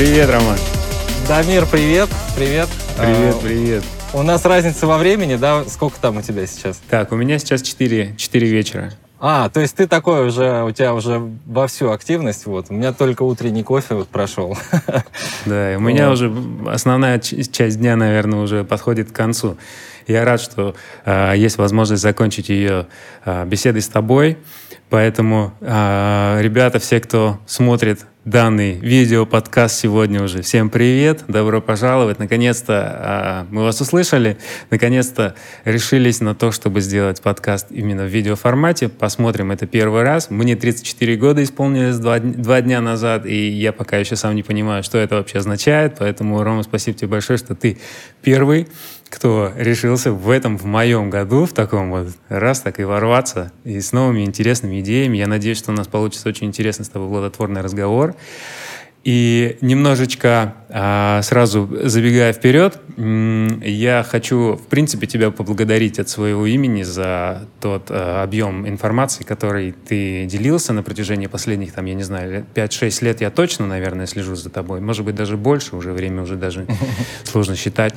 Привет, Роман. Дамир, привет. Привет. Привет, а, привет. У нас разница во времени, да? Сколько там у тебя сейчас? Так, у меня сейчас 4, 4 вечера. А, то есть ты такой уже, у тебя уже во всю активность, вот. У меня только утренний кофе вот прошел. Да, у меня уже основная часть дня, наверное, уже подходит к концу. Я рад, что э, есть возможность закончить ее э, беседой с тобой. Поэтому, э, ребята, все, кто смотрит данный видео-подкаст сегодня уже. Всем привет, добро пожаловать. Наконец-то э, мы вас услышали, наконец-то решились на то, чтобы сделать подкаст именно в видеоформате. Посмотрим, это первый раз. Мне 34 года исполнилось два, два дня назад, и я пока еще сам не понимаю, что это вообще означает. Поэтому, Рома, спасибо тебе большое, что ты первый кто решился в этом, в моем году, в таком вот раз так и ворваться, и с новыми интересными идеями. Я надеюсь, что у нас получится очень интересный с тобой плодотворный разговор. И немножечко а, сразу забегая вперед, я хочу, в принципе, тебя поблагодарить от своего имени за тот а, объем информации, который ты делился на протяжении последних, там, я не знаю, 5-6 лет я точно, наверное, слежу за тобой. Может быть, даже больше, уже время уже даже сложно считать.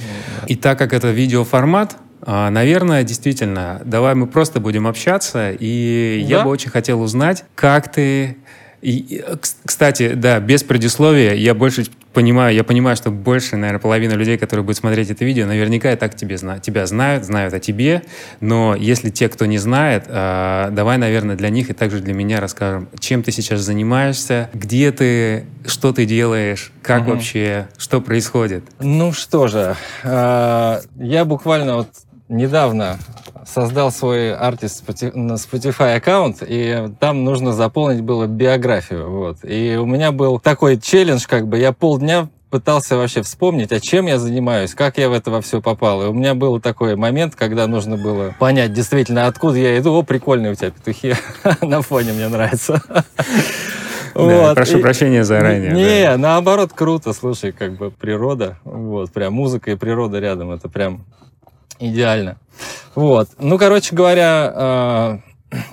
И так как это видеоформат, а, Наверное, действительно, давай мы просто будем общаться, и да? я бы очень хотел узнать, как ты и, кстати, да, без предисловия, я больше понимаю, я понимаю, что больше, наверное, половина людей, которые будут смотреть это видео, наверняка и так тебе, тебя знают, знают о тебе, но если те, кто не знает, э, давай, наверное, для них и также для меня расскажем, чем ты сейчас занимаешься, где ты, что ты делаешь, как угу. вообще, что происходит. Ну что же, э, я буквально вот недавно создал свой артист на Spotify аккаунт, и там нужно заполнить было биографию. Вот. И у меня был такой челлендж, как бы я полдня пытался вообще вспомнить, а чем я занимаюсь, как я в это во все попал. И у меня был такой момент, когда нужно было понять действительно, откуда я иду. О, прикольные у тебя петухи на фоне, мне нравится. Да, вот. Прошу и, прощения заранее. Не, да. наоборот, круто, слушай, как бы природа, вот, прям музыка и природа рядом, это прям идеально. Вот. Ну, короче говоря, э,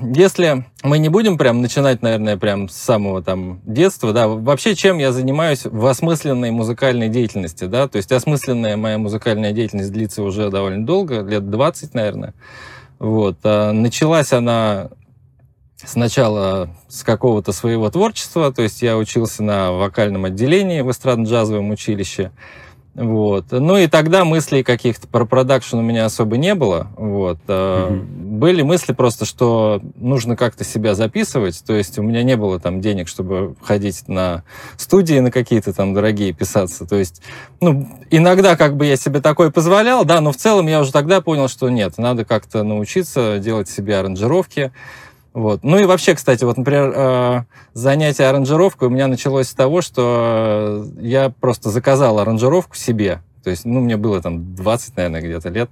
если мы не будем прям начинать, наверное, прям с самого там детства, да, вообще чем я занимаюсь в осмысленной музыкальной деятельности, да, то есть осмысленная моя музыкальная деятельность длится уже довольно долго, лет 20, наверное. Вот. А началась она сначала с какого-то своего творчества, то есть я учился на вокальном отделении в эстрадно-джазовом училище, вот. Ну и тогда мыслей каких-то про продакшн у меня особо не было. Вот. Mm-hmm. Были мысли просто, что нужно как-то себя записывать. То есть у меня не было там денег, чтобы ходить на студии на какие-то там дорогие писаться. То есть, ну, иногда как бы я себе такое позволял, да, но в целом я уже тогда понял, что нет, надо как-то научиться делать себе аранжировки. Вот. Ну и вообще, кстати, вот, например, э, занятие аранжировкой у меня началось с того, что я просто заказал аранжировку себе. То есть, ну, мне было там 20, наверное, где-то лет.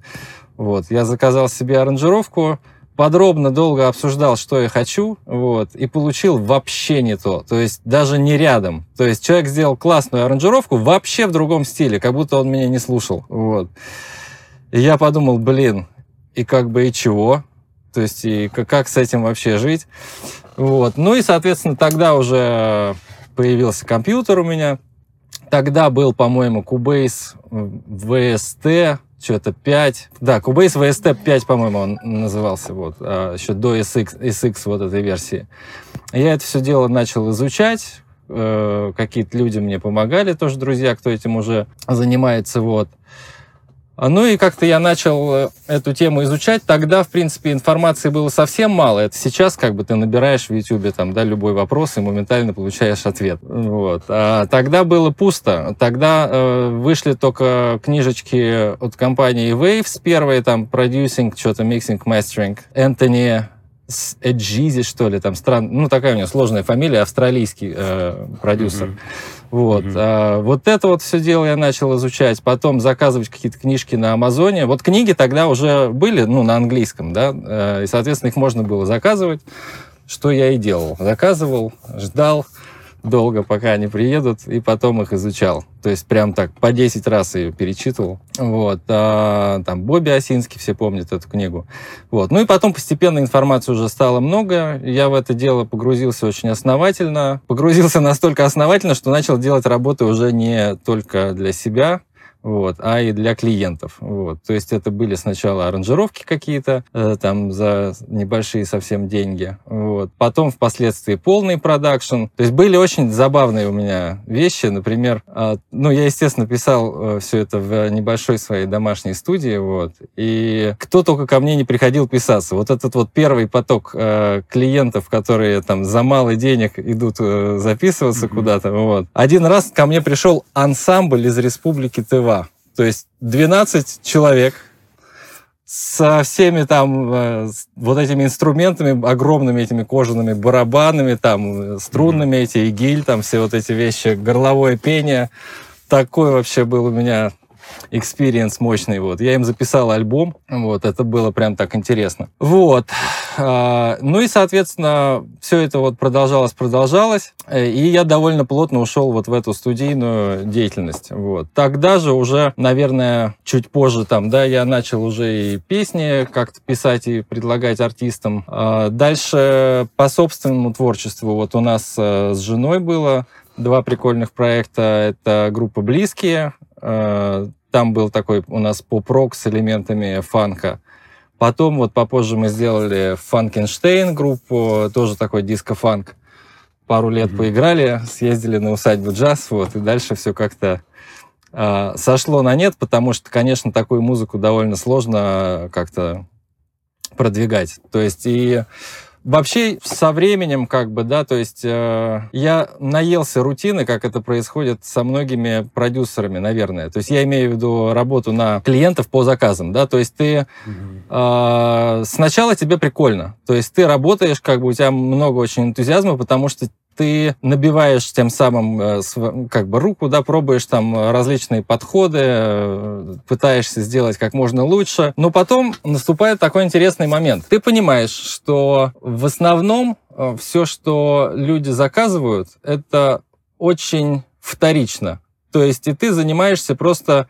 Вот. Я заказал себе аранжировку, подробно, долго обсуждал, что я хочу, вот, и получил вообще не то. То есть, даже не рядом. То есть, человек сделал классную аранжировку вообще в другом стиле, как будто он меня не слушал. Вот. И я подумал, блин, и как бы и чего? То есть и как с этим вообще жить. Вот. Ну и, соответственно, тогда уже появился компьютер у меня. Тогда был, по-моему, Cubase VST, что-то 5. Да, Cubase VST 5, по-моему, он назывался, вот, а, еще до SX, SX вот этой версии. Я это все дело начал изучать, э, какие-то люди мне помогали, тоже друзья, кто этим уже занимается, вот. А, ну и как-то я начал э, эту тему изучать. Тогда, в принципе, информации было совсем мало. Это сейчас как бы ты набираешь в YouTube там, да, любой вопрос и моментально получаешь ответ. Вот. А тогда было пусто. Тогда э, вышли только книжечки от компании Waves, первые там Producing, что-то Mixing, Mastering, Энтони Эджизи, что ли, там стран, ну такая у него сложная фамилия, австралийский э, продюсер. Mm-hmm. Вот. Mm-hmm. А, вот это вот все дело я начал изучать. Потом заказывать какие-то книжки на Амазоне. Вот книги тогда уже были, ну, на английском, да, э, и, соответственно, их можно было заказывать, что я и делал. Заказывал, ждал, долго, пока они приедут, и потом их изучал. То есть прям так по 10 раз ее перечитывал. Вот. А, там Бобби Осинский, все помнят эту книгу. Вот. Ну и потом постепенно информации уже стало много. Я в это дело погрузился очень основательно. Погрузился настолько основательно, что начал делать работы уже не только для себя, вот, а и для клиентов. Вот. То есть это были сначала аранжировки какие-то, э, там за небольшие совсем деньги. Вот. Потом впоследствии полный продакшн. То есть были очень забавные у меня вещи. Например, э, ну, я, естественно, писал э, все это в небольшой своей домашней студии. Вот. И кто только ко мне не приходил писаться. Вот этот вот первый поток э, клиентов, которые там за мало денег идут э, записываться mm-hmm. куда-то. Вот. Один раз ко мне пришел ансамбль из Республики Тыва. То есть 12 человек со всеми там э, вот этими инструментами, огромными этими кожаными барабанами, там э, струнными эти, игиль, там все вот эти вещи, горловое пение. Такой вообще был у меня experience мощный. Вот. Я им записал альбом, вот, это было прям так интересно. Вот. А, ну и, соответственно, все это вот продолжалось, продолжалось, и я довольно плотно ушел вот в эту студийную деятельность. Вот. Тогда же уже, наверное, чуть позже там, да, я начал уже и песни как-то писать и предлагать артистам. А, дальше по собственному творчеству вот у нас э, с женой было два прикольных проекта. Это группа «Близкие», там был такой у нас поп-рок с элементами фанка. Потом вот попозже мы сделали Фанкенштейн группу, тоже такой диско-фанк. Пару лет mm-hmm. поиграли, съездили на усадьбу джаз, вот, и дальше все как-то э, сошло на нет, потому что, конечно, такую музыку довольно сложно как-то продвигать. То есть и Вообще, со временем, как бы, да, то есть э, я наелся рутины, как это происходит со многими продюсерами, наверное. То есть я имею в виду работу на клиентов по заказам, да, то есть ты э, сначала тебе прикольно, то есть ты работаешь, как бы у тебя много очень энтузиазма, потому что ты набиваешь тем самым э, как бы руку, да, пробуешь там различные подходы, э, пытаешься сделать как можно лучше. Но потом наступает такой интересный момент. Ты понимаешь, что в основном э, все, что люди заказывают, это очень вторично. То есть и ты занимаешься просто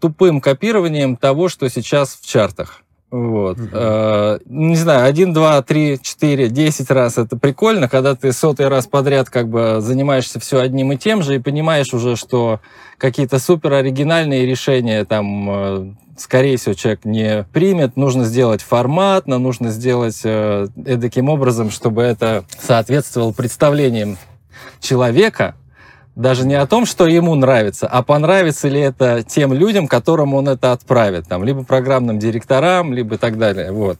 тупым копированием того, что сейчас в чартах. Вот. Угу. Э, не знаю, один, два, три, четыре, десять раз это прикольно, когда ты сотый раз подряд как бы занимаешься все одним и тем же и понимаешь уже, что какие-то супер оригинальные решения там э, скорее всего, человек не примет. Нужно сделать форматно, нужно сделать э, таким образом, чтобы это соответствовало представлениям человека, даже не о том, что ему нравится, а понравится ли это тем людям, которым он это отправит, там, либо программным директорам, либо так далее. Вот.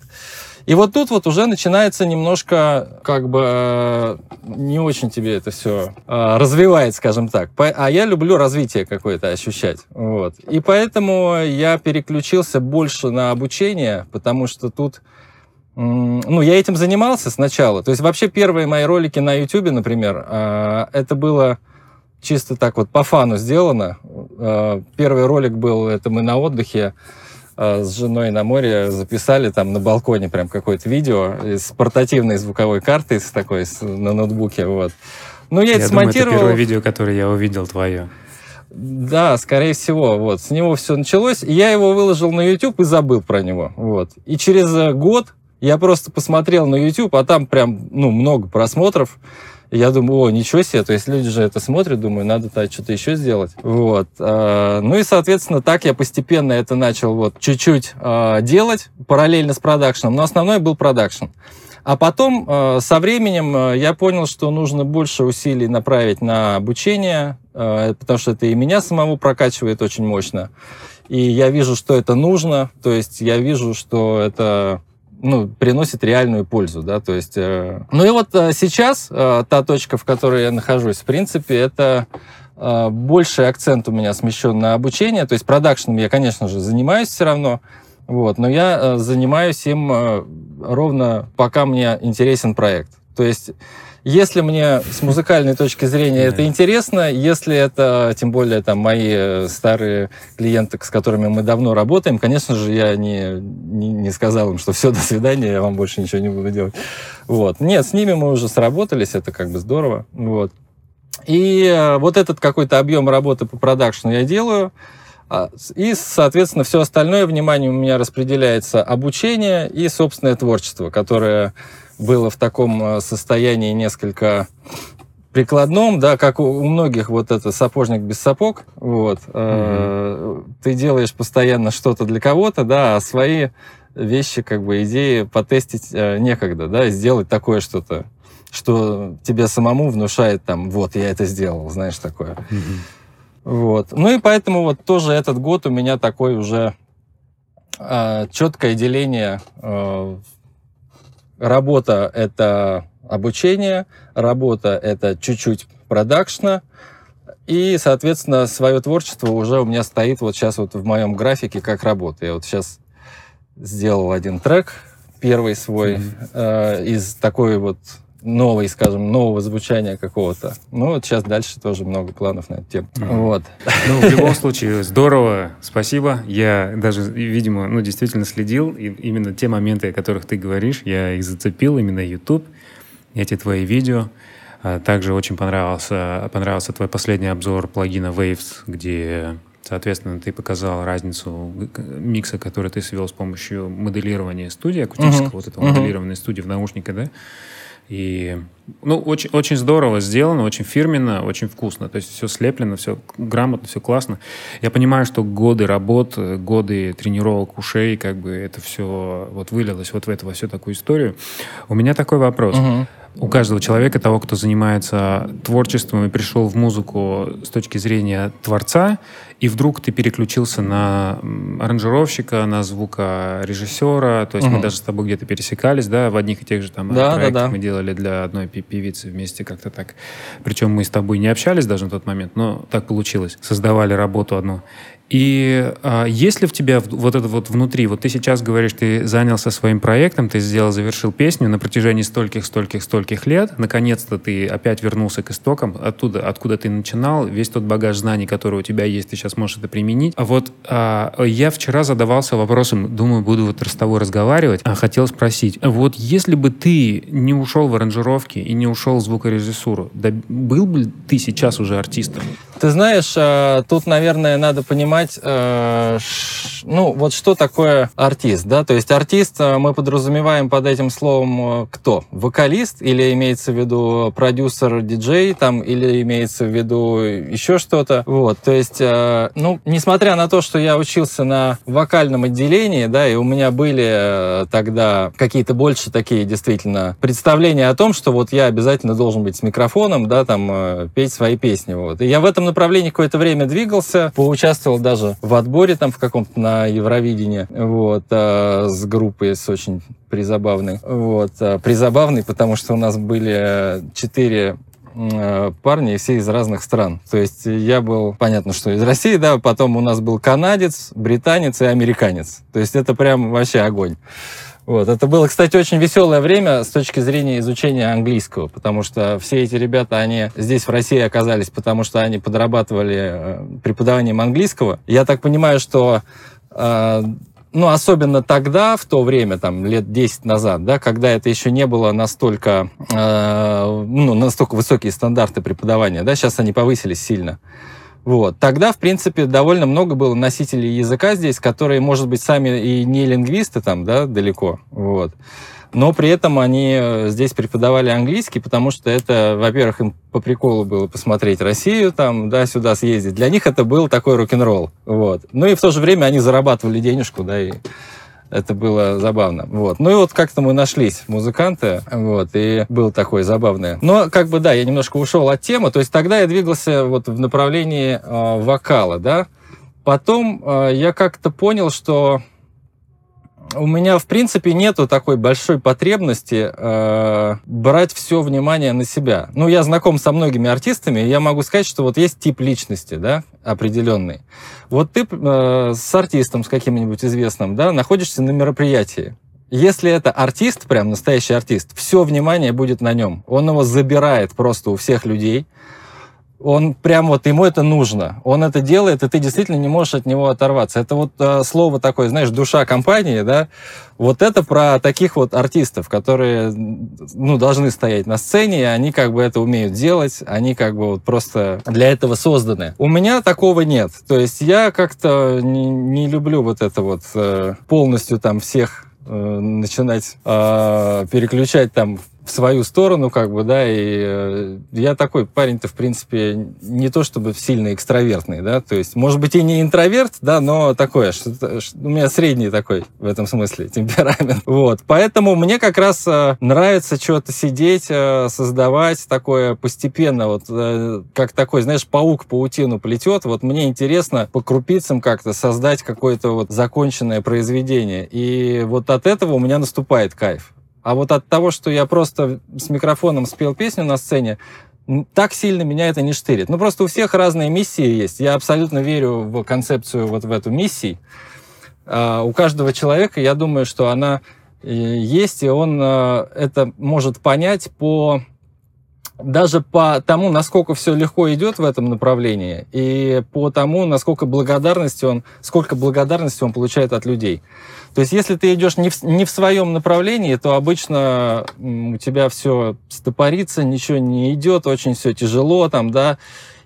И вот тут вот уже начинается немножко, как бы, э, не очень тебе это все э, развивает, скажем так. А я люблю развитие какое-то ощущать. Вот. И поэтому я переключился больше на обучение, потому что тут ну, я этим занимался сначала. То есть вообще первые мои ролики на YouTube, например, э, это было чисто так вот по фану сделано. Э, первый ролик был, это мы на отдыхе э, с женой на море записали там на балконе прям какое-то видео с портативной звуковой картой с такой с, на ноутбуке, вот. Ну, я, я это думаю, смонтировал. это первое видео, которое я увидел твое. Да, скорее всего, вот. С него все началось. И я его выложил на YouTube и забыл про него, вот. И через э, год я просто посмотрел на YouTube, а там прям, ну, много просмотров. Я думаю, о, ничего себе, то есть люди же это смотрят, думаю, надо -то что-то еще сделать. Вот. А, ну и, соответственно, так я постепенно это начал вот чуть-чуть а, делать параллельно с продакшеном, но основной был продакшн. А потом а, со временем я понял, что нужно больше усилий направить на обучение, потому что это и меня самого прокачивает очень мощно. И я вижу, что это нужно, то есть я вижу, что это ну, приносит реальную пользу, да, то есть... Э... Ну и вот э, сейчас э, та точка, в которой я нахожусь, в принципе, это э, больший акцент у меня смещен на обучение, то есть продакшеном я, конечно же, занимаюсь все равно, вот, но я э, занимаюсь им э, ровно пока мне интересен проект. То есть если мне с музыкальной точки зрения это интересно, если это, тем более, там, мои э, старые клиенты, с которыми мы давно работаем, конечно же, я не, не, не сказал им, что все, до свидания, я вам больше ничего не буду делать. Вот. Нет, с ними мы уже сработались, это как бы здорово. Вот. И э, вот этот какой-то объем работы по продакшну я делаю. А, и, соответственно, все остальное внимание у меня распределяется обучение и собственное творчество, которое было в таком э, состоянии несколько прикладном, да, как у, многих вот это сапожник без сапог, вот, mm-hmm. ты делаешь постоянно что-то для кого-то, да, а свои вещи, как бы, идеи потестить э, некогда, да, сделать такое что-то, что тебе самому внушает там, вот, я это сделал, знаешь, такое. Mm-hmm. Вот. Ну и поэтому вот тоже этот год у меня такой уже э, четкое деление. Э, работа — это обучение, работа — это чуть-чуть продакшна, и, соответственно, свое творчество уже у меня стоит вот сейчас вот в моем графике как работа. Я вот сейчас сделал один трек, первый свой, mm-hmm. э, из такой вот новой, скажем, нового звучания какого-то. Ну, вот сейчас дальше тоже много планов на эту тему. Mm-hmm. Вот. Ну, в любом случае, здорово, спасибо. Я даже, видимо, ну, действительно следил, и именно те моменты, о которых ты говоришь, я их зацепил, именно YouTube, эти твои видео. А также очень понравился, понравился твой последний обзор плагина Waves, где Соответственно, ты показал разницу микса, который ты свел с помощью моделирования студии, акустического, uh-huh. вот этого uh-huh. моделированной студии в наушнике, да? И, ну, очень, очень здорово сделано, очень фирменно, очень вкусно. То есть все слеплено, все грамотно, все классно. Я понимаю, что годы работ, годы тренировок ушей, как бы это все вот вылилось вот в эту во всю такую историю. У меня такой вопрос. Uh-huh у каждого человека, того, кто занимается творчеством и пришел в музыку с точки зрения творца, и вдруг ты переключился на аранжировщика, на звукорежиссера, то есть угу. мы даже с тобой где-то пересекались, да, в одних и тех же там да, проектах да, да. мы делали для одной певицы вместе как-то так. Причем мы с тобой не общались даже на тот момент, но так получилось. Создавали работу одну. И а, есть ли в тебя вот это вот внутри, вот ты сейчас говоришь, ты занялся своим проектом, ты сделал, завершил песню на протяжении стольких, стольких, стольких лет, наконец-то ты опять вернулся к истокам, оттуда, откуда ты начинал, весь тот багаж знаний, который у тебя есть, ты сейчас можешь это применить. А вот а, я вчера задавался вопросом, думаю, буду вот с тобой разговаривать, а хотел спросить, вот если бы ты не ушел в аранжировки и не ушел в звукорежиссуру, да был бы ты сейчас уже артистом? Ты знаешь, а, тут, наверное, надо понимать, э, ну, вот что такое артист, да? То есть артист э, мы подразумеваем под этим словом э, кто? Вокалист или имеется в виду продюсер, диджей там, или имеется в виду еще что-то? Вот, то есть, ну, несмотря на то, что я учился на вокальном отделении, да, и у меня были тогда какие-то больше такие действительно представления о том, что вот я обязательно должен быть с микрофоном, да, там, петь свои песни, вот. И я в этом направлении какое-то время двигался, поучаствовал даже в отборе там в каком-то на Евровидении, вот, а, с группой с очень призабавной. Вот, а, призабавный, потому что у нас были четыре а, парни, все из разных стран. То есть я был, понятно, что из России, да, потом у нас был канадец, британец и американец. То есть это прям вообще огонь. Вот. Это было, кстати, очень веселое время с точки зрения изучения английского, потому что все эти ребята, они здесь в России оказались, потому что они подрабатывали э, преподаванием английского. Я так понимаю, что э, ну, особенно тогда, в то время, там, лет 10 назад, да, когда это еще не было настолько, э, ну, настолько высокие стандарты преподавания, да, сейчас они повысились сильно. Вот. Тогда, в принципе, довольно много было носителей языка здесь, которые, может быть, сами и не лингвисты там, да, далеко. Вот. Но при этом они э, здесь преподавали английский, потому что это, во-первых, им по приколу было посмотреть Россию, там, да, сюда съездить. Для них это был такой рок-н-ролл. Вот. Ну и в то же время они зарабатывали денежку, да, и это было забавно. Вот. Ну и вот как-то мы нашлись, музыканты, вот, и был такой забавный. Но, как бы, да, я немножко ушел от темы, то есть тогда я двигался вот в направлении э, вокала, да. Потом э, я как-то понял, что у меня, в принципе, нету такой большой потребности э, брать все внимание на себя. Ну, я знаком со многими артистами, и я могу сказать, что вот есть тип личности, да, определенный. Вот ты э, с артистом, с каким-нибудь известным, да, находишься на мероприятии. Если это артист, прям настоящий артист, все внимание будет на нем. Он его забирает просто у всех людей он прям вот ему это нужно. Он это делает, и ты действительно не можешь от него оторваться. Это вот э, слово такое, знаешь, душа компании, да, вот это про таких вот артистов, которые, ну, должны стоять на сцене, и они как бы это умеют делать, они как бы вот просто для этого созданы. У меня такого нет. То есть я как-то не, не люблю вот это вот э, полностью там всех э, начинать э, переключать там в свою сторону, как бы, да, и э, я такой парень-то, в принципе, не то чтобы сильно экстравертный, да, то есть, может быть, и не интроверт, да, но такое, что, у меня средний такой в этом смысле темперамент, вот, поэтому мне как раз э, нравится что-то сидеть, э, создавать такое постепенно, вот, как такой, знаешь, паук паутину плетет, вот мне интересно по крупицам как-то создать какое-то вот законченное произведение, и вот от этого у меня наступает кайф. А вот от того, что я просто с микрофоном спел песню на сцене, так сильно меня это не штырит. Ну, просто у всех разные миссии есть. Я абсолютно верю в концепцию вот в эту миссию. А у каждого человека, я думаю, что она э, есть, и он э, это может понять по даже по тому, насколько все легко идет в этом направлении, и по тому, насколько благодарности он, сколько благодарности он получает от людей. То есть, если ты идешь не в, не в своем направлении, то обычно у тебя все стопорится, ничего не идет, очень все тяжело там, да.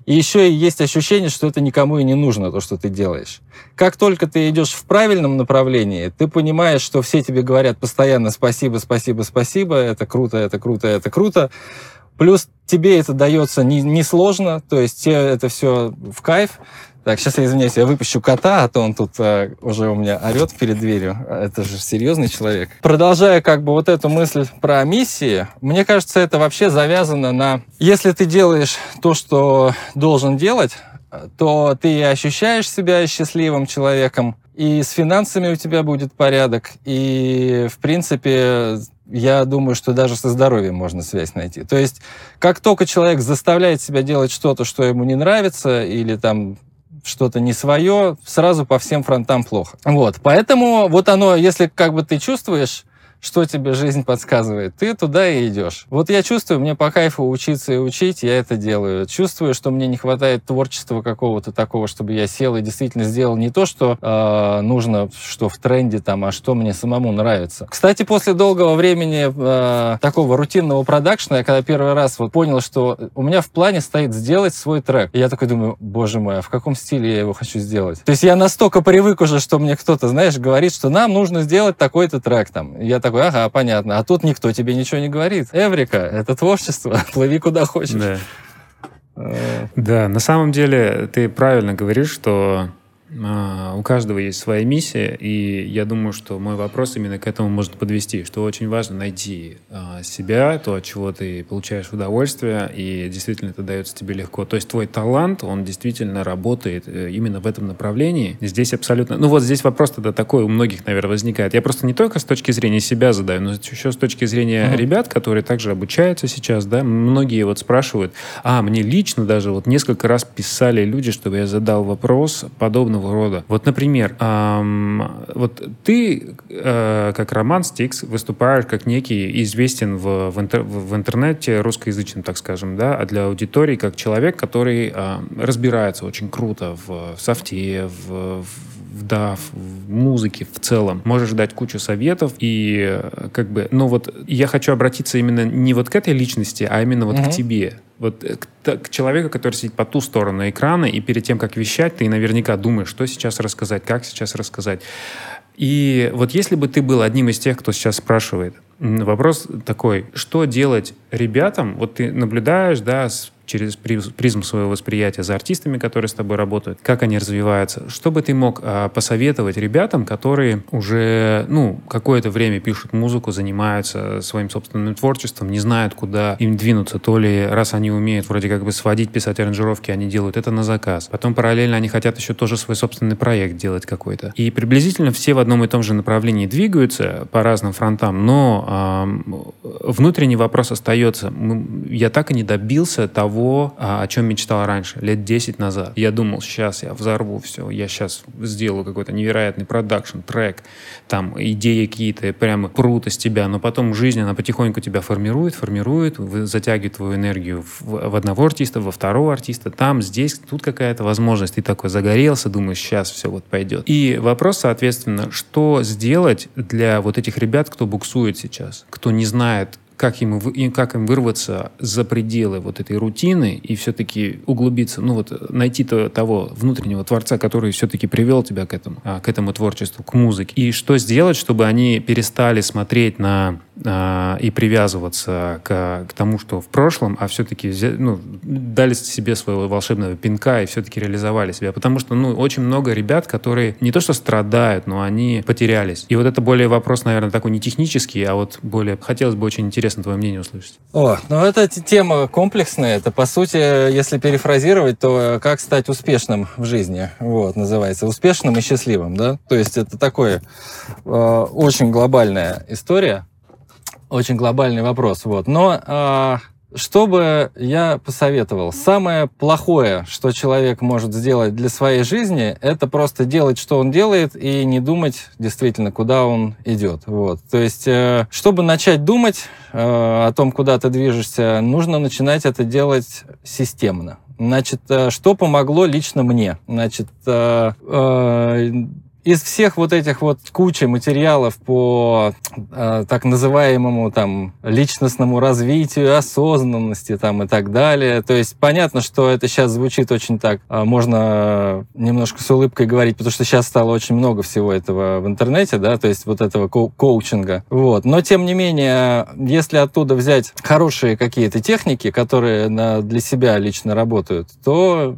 И еще есть ощущение, что это никому и не нужно, то, что ты делаешь. Как только ты идешь в правильном направлении, ты понимаешь, что все тебе говорят постоянно спасибо, спасибо, спасибо, это круто, это круто, это круто. Плюс тебе это дается несложно, не, не то есть тебе это все в кайф. Так, сейчас я извиняюсь, я выпущу кота, а то он тут а, уже у меня орет перед дверью. Это же серьезный человек. Продолжая как бы вот эту мысль про миссии, мне кажется, это вообще завязано на... Если ты делаешь то, что должен делать, то ты ощущаешь себя счастливым человеком, и с финансами у тебя будет порядок, и, в принципе, я думаю, что даже со здоровьем можно связь найти. То есть, как только человек заставляет себя делать что-то, что ему не нравится, или там что-то не свое, сразу по всем фронтам плохо. Вот, поэтому вот оно, если как бы ты чувствуешь, что тебе жизнь подсказывает, ты туда и идешь. Вот я чувствую, мне по кайфу учиться и учить, я это делаю. Чувствую, что мне не хватает творчества какого-то такого, чтобы я сел и действительно сделал не то, что э, нужно, что в тренде там, а что мне самому нравится. Кстати, после долгого времени э, такого рутинного продакшна, я когда первый раз вот понял, что у меня в плане стоит сделать свой трек. Я такой думаю, боже мой, а в каком стиле я его хочу сделать? То есть я настолько привык уже, что мне кто-то, знаешь, говорит, что нам нужно сделать такой-то трек там. Я так такой, ага, понятно. А тут никто тебе ничего не говорит. Эврика, это творчество, плыви куда хочешь. Да. Э. Да, на самом деле ты правильно говоришь, что у каждого есть своя миссия, и я думаю, что мой вопрос именно к этому может подвести, что очень важно найти а, себя, то, от чего ты получаешь удовольствие, и действительно это дается тебе легко. То есть твой талант, он действительно работает э, именно в этом направлении. Здесь абсолютно... Ну вот здесь вопрос тогда такой у многих, наверное, возникает. Я просто не только с точки зрения себя задаю, но еще с точки зрения mm-hmm. ребят, которые также обучаются сейчас, да, многие вот спрашивают, а, мне лично даже вот несколько раз писали люди, чтобы я задал вопрос подобного разного рода. Вот, например, эм, вот ты, э, как Роман Стикс, выступаешь как некий известен в, в, интер, в интернете русскоязычным, так скажем, да, а для аудитории как человек, который э, разбирается очень круто в, в софте, в, в DAV, в музыке в целом. Можешь дать кучу советов и э, как бы, ну вот я хочу обратиться именно не вот к этой личности, а именно вот mm-hmm. к тебе вот э, к, к человеку, который сидит по ту сторону экрана, и перед тем, как вещать, ты наверняка думаешь, что сейчас рассказать, как сейчас рассказать. И вот если бы ты был одним из тех, кто сейчас спрашивает, вопрос такой, что делать ребятам, вот ты наблюдаешь, да, с через призму своего восприятия за артистами, которые с тобой работают, как они развиваются. Что бы ты мог а, посоветовать ребятам, которые уже, ну, какое-то время пишут музыку, занимаются своим собственным творчеством, не знают, куда им двинуться, то ли раз они умеют вроде как бы сводить, писать аранжировки, они делают это на заказ. Потом параллельно они хотят еще тоже свой собственный проект делать какой-то. И приблизительно все в одном и том же направлении двигаются по разным фронтам, но э, внутренний вопрос остается. Я так и не добился того, того, а, о чем мечтал раньше, лет 10 назад. Я думал, сейчас я взорву все, я сейчас сделаю какой-то невероятный продакшн, трек, там идеи какие-то прямо прут из тебя, но потом жизнь, она потихоньку тебя формирует, формирует, затягивает твою энергию в, в одного артиста, во второго артиста, там, здесь, тут какая-то возможность. Ты такой загорелся, думаешь, сейчас все вот пойдет. И вопрос, соответственно, что сделать для вот этих ребят, кто буксует сейчас, кто не знает, как им, как им вырваться за пределы вот этой рутины и все-таки углубиться, ну вот найти то, того внутреннего творца, который все-таки привел тебя к этому, а, к этому творчеству, к музыке. И что сделать, чтобы они перестали смотреть на а, и привязываться к, к тому, что в прошлом, а все-таки ну, дали себе своего волшебного пинка и все-таки реализовали себя. Потому что ну, очень много ребят, которые не то что страдают, но они потерялись. И вот это более вопрос, наверное, такой не технический, а вот более хотелось бы очень интересно твое мнение услышать. О, ну это тема комплексная. Это, по сути, если перефразировать, то как стать успешным в жизни, вот, называется. Успешным и счастливым, да? То есть это такое э, очень глобальная история, очень глобальный вопрос. Вот. Но э, что бы я посоветовал? Самое плохое, что человек может сделать для своей жизни, это просто делать, что он делает, и не думать действительно, куда он идет. Вот. То есть, э, чтобы начать думать э, о том, куда ты движешься, нужно начинать это делать системно. Значит, э, что помогло лично мне? Значит, из всех вот этих вот кучи материалов по э, так называемому там личностному развитию, осознанности там и так далее. То есть понятно, что это сейчас звучит очень так, э, можно немножко с улыбкой говорить, потому что сейчас стало очень много всего этого в интернете, да, то есть вот этого ко коучинга. Вот. Но тем не менее, если оттуда взять хорошие какие-то техники, которые на, для себя лично работают, то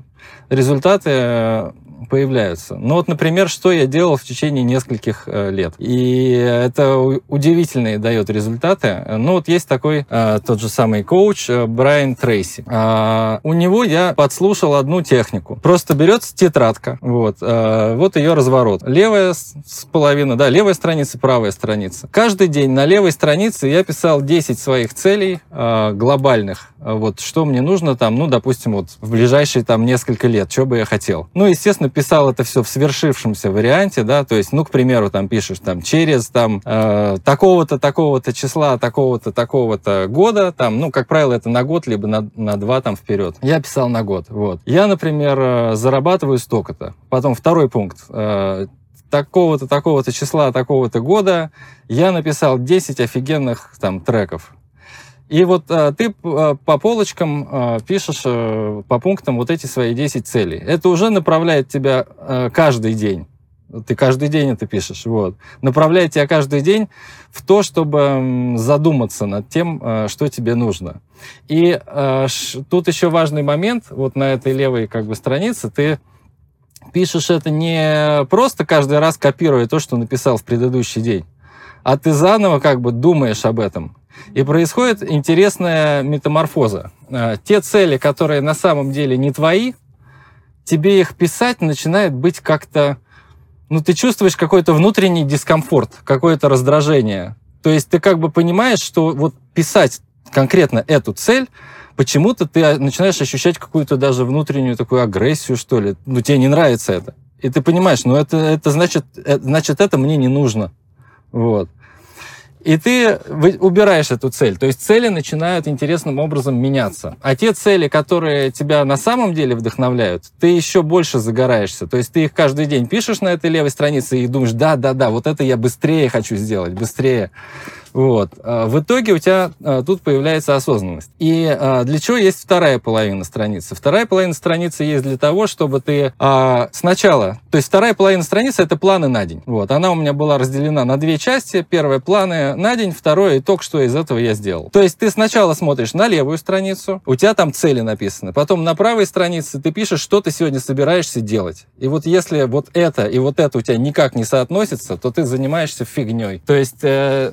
результаты появляются. Ну вот, например, что я делал в течение нескольких э, лет. И это удивительные дает результаты. Ну вот есть такой э, тот же самый коуч э, Брайан Трейси. Э, у него я подслушал одну технику. Просто берется тетрадка, вот, вот ее разворот. Левая половина, да, левая страница, правая страница. Каждый день на левой странице я писал 10 своих целей глобальных. Вот что мне нужно там, ну, допустим, вот в ближайшие там несколько лет, что бы я хотел. Ну, естественно, писал это все в свершившемся варианте, да, то есть, ну, к примеру, там пишешь там через там э, такого-то, такого-то числа, такого-то, такого-то года, там, ну, как правило, это на год, либо на, на два там вперед. Я писал на год, вот. Я, например, э, зарабатываю столько-то. Потом второй пункт. Э, такого-то, такого-то числа, такого-то года я написал 10 офигенных там треков. И вот а, ты а, по полочкам а, пишешь а, по пунктам вот эти свои 10 целей. Это уже направляет тебя а, каждый день. Ты каждый день это пишешь. Вот. Направляет тебя каждый день в то, чтобы задуматься над тем, а, что тебе нужно. И а, ш, тут еще важный момент. Вот на этой левой как бы странице ты пишешь это не просто каждый раз копируя то, что написал в предыдущий день, а ты заново как бы думаешь об этом и происходит интересная метаморфоза. А, те цели, которые на самом деле не твои, тебе их писать начинает быть как-то... Ну, ты чувствуешь какой-то внутренний дискомфорт, какое-то раздражение. То есть ты как бы понимаешь, что вот писать конкретно эту цель, почему-то ты начинаешь ощущать какую-то даже внутреннюю такую агрессию, что ли. Ну, тебе не нравится это. И ты понимаешь, ну, это, это значит, это, значит, это мне не нужно. Вот. И ты убираешь эту цель. То есть цели начинают интересным образом меняться. А те цели, которые тебя на самом деле вдохновляют, ты еще больше загораешься. То есть ты их каждый день пишешь на этой левой странице и думаешь, да, да, да, вот это я быстрее хочу сделать, быстрее. Вот. А, в итоге у тебя а, тут появляется осознанность. И а, для чего есть вторая половина страницы? Вторая половина страницы есть для того, чтобы ты сначала... То есть вторая половина страницы — это планы на день. Вот. Она у меня была разделена на две части. Первая — планы на день, второе — итог, что из этого я сделал. То есть ты сначала смотришь на левую страницу, у тебя там цели написаны. Потом на правой странице ты пишешь, что ты сегодня собираешься делать. И вот если вот это и вот это у тебя никак не соотносится, то ты занимаешься фигней. То есть э,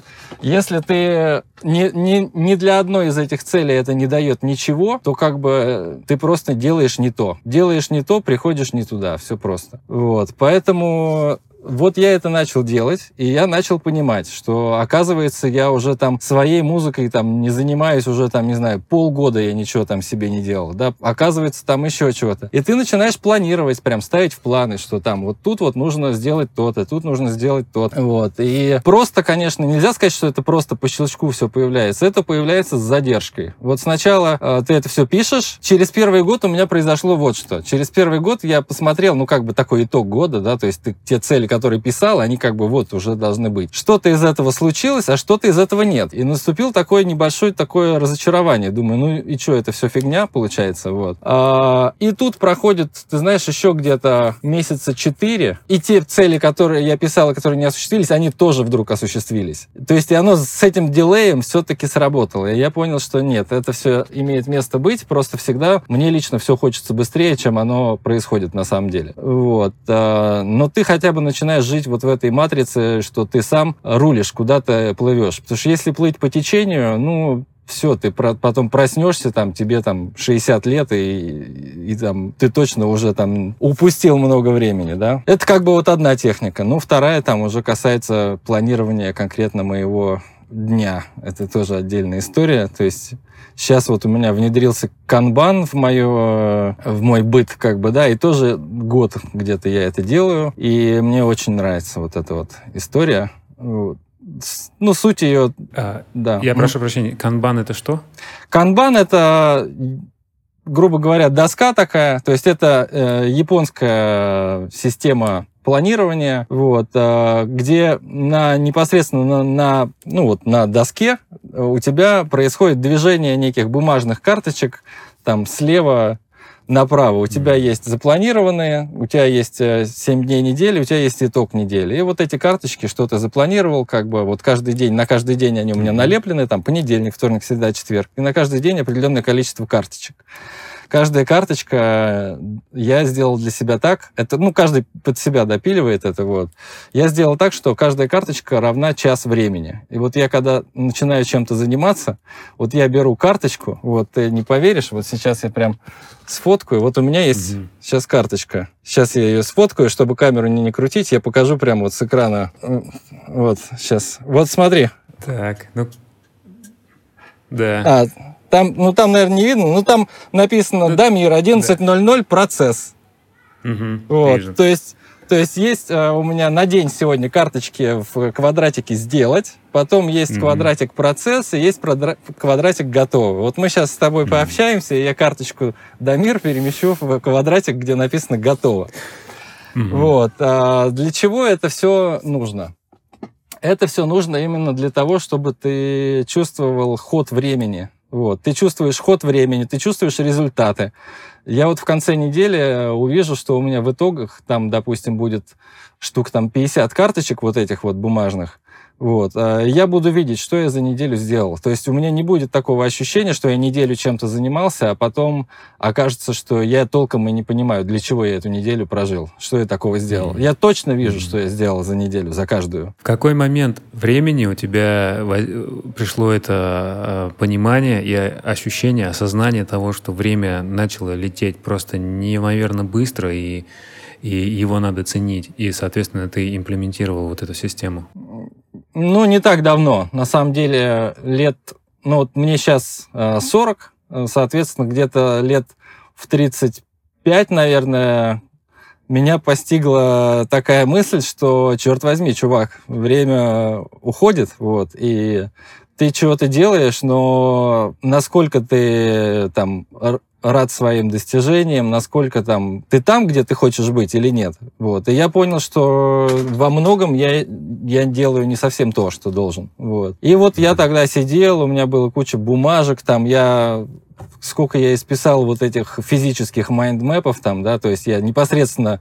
если ты не, не, не для одной из этих целей это не дает ничего, то как бы ты просто делаешь не то. Делаешь не то, приходишь не туда. Все просто. Вот. Поэтому вот я это начал делать, и я начал понимать, что, оказывается, я уже там своей музыкой там не занимаюсь уже там, не знаю, полгода я ничего там себе не делал, да, оказывается, там еще чего-то. И ты начинаешь планировать, прям ставить в планы, что там вот тут вот нужно сделать то-то, тут нужно сделать то-то. Вот. И просто, конечно, нельзя сказать, что это просто по щелчку все появляется. Это появляется с задержкой. Вот сначала э, ты это все пишешь, через первый год у меня произошло вот что. Через первый год я посмотрел, ну, как бы такой итог года, да, то есть ты, те цели, которые писал, они как бы вот уже должны быть. Что-то из этого случилось, а что-то из этого нет. И наступил такое небольшое такое разочарование. Думаю, ну и что, это все фигня получается, вот. А, и тут проходит, ты знаешь, еще где-то месяца четыре, и те цели, которые я писал, которые не осуществились, они тоже вдруг осуществились. То есть и оно с этим дилеем все-таки сработало. И я понял, что нет, это все имеет место быть, просто всегда мне лично все хочется быстрее, чем оно происходит на самом деле. Вот. А, но ты хотя бы начинаешь жить вот в этой матрице, что ты сам рулишь, куда то плывешь. Потому что если плыть по течению, ну, все, ты про, потом проснешься, там, тебе там 60 лет, и, и там ты точно уже там упустил много времени, да. Это как бы вот одна техника. Ну, вторая там уже касается планирования конкретно моего дня. Это тоже отдельная история. То есть сейчас вот у меня внедрился канбан в, мое, в мой быт, как бы, да, и тоже год где-то я это делаю, и мне очень нравится вот эта вот история. Ну, суть ее, а, да. Я прошу прощения, канбан это что? Канбан это, грубо говоря, доска такая, то есть это э, японская система планирования, вот, э, где на, непосредственно на, на, ну, вот, на доске у тебя происходит движение неких бумажных карточек, там слева направо. У тебя есть запланированные, у тебя есть 7 э, дней недели, у тебя есть итог недели. И вот эти карточки, что ты запланировал, как бы вот каждый день, на каждый день они у меня налеплены, там понедельник, вторник, среда, четверг. И на каждый день определенное количество карточек каждая карточка я сделал для себя так, это, ну, каждый под себя допиливает это вот. Я сделал так, что каждая карточка равна час времени. И вот я, когда начинаю чем-то заниматься, вот я беру карточку, вот ты не поверишь, вот сейчас я прям сфоткаю. Вот у меня есть угу. сейчас карточка. Сейчас я ее сфоткаю, чтобы камеру не, не крутить. Я покажу прямо вот с экрана. Вот, сейчас. Вот смотри. Так, ну... Да. А, там, ну, там, наверное, не видно, но там написано да, «Дамир 11.00 да. процесс». Угу, вот, вижу. то есть то есть есть uh, у меня на день сегодня карточки в квадратике сделать, потом есть mm-hmm. квадратик процесс и есть квадратик готовый. Вот мы сейчас с тобой mm-hmm. пообщаемся, и я карточку Дамир перемещу в квадратик, где написано готово. Mm-hmm. Вот. А для чего это все нужно? Это все нужно именно для того, чтобы ты чувствовал ход времени. Вот. Ты чувствуешь ход времени, ты чувствуешь результаты. Я вот в конце недели э, увижу, что у меня в итогах там, допустим, будет штук там 50 карточек вот этих вот бумажных, вот. А я буду видеть, что я за неделю сделал. То есть у меня не будет такого ощущения, что я неделю чем-то занимался, а потом окажется, что я толком и не понимаю, для чего я эту неделю прожил, что я такого сделал. Mm-hmm. Я точно вижу, mm-hmm. что я сделал за неделю, за каждую. В какой момент времени у тебя пришло это а, понимание и ощущение, осознание того, что время начало лететь просто неимоверно быстро и и его надо ценить, и, соответственно, ты имплементировал вот эту систему? Ну, не так давно. На самом деле, лет... Ну, вот мне сейчас 40, э, соответственно, где-то лет в 35, наверное, меня постигла такая мысль, что, черт возьми, чувак, время уходит, вот, и ты чего-то делаешь, но насколько ты там рад своим достижениям, насколько там ты там, где ты хочешь быть или нет. Вот. И я понял, что во многом я, я делаю не совсем то, что должен. Вот. И вот я тогда сидел, у меня было куча бумажек, там я сколько я исписал вот этих физических майндмэпов там, да, то есть я непосредственно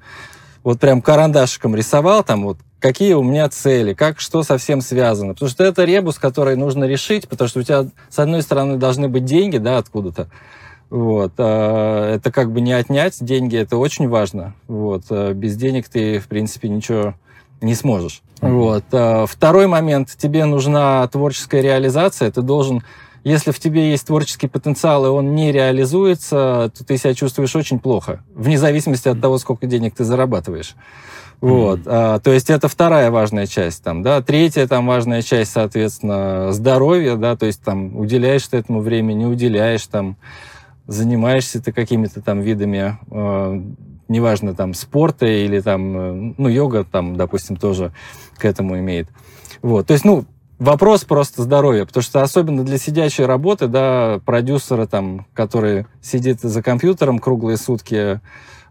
вот прям карандашиком рисовал там вот какие у меня цели, как что совсем связано. Потому что это ребус, который нужно решить, потому что у тебя, с одной стороны, должны быть деньги, да, откуда-то, вот. А, это как бы не отнять деньги, это очень важно. Вот. А без денег ты, в принципе, ничего не сможешь. Mm-hmm. Вот. А, второй момент. Тебе нужна творческая реализация. Ты должен если в тебе есть творческий потенциал, и он не реализуется, то ты себя чувствуешь очень плохо, вне зависимости от того, сколько денег ты зарабатываешь. Вот, а, то есть это вторая важная часть там, да. Третья там важная часть, соответственно, здоровье, да, то есть там уделяешь ты этому время, не уделяешь там, занимаешься ты какими-то там видами, э, неважно, там, спорта или там, э, ну, йога там, допустим, тоже к этому имеет. Вот, то есть, ну, вопрос просто здоровья, потому что особенно для сидячей работы, да, продюсера там, который сидит за компьютером круглые сутки,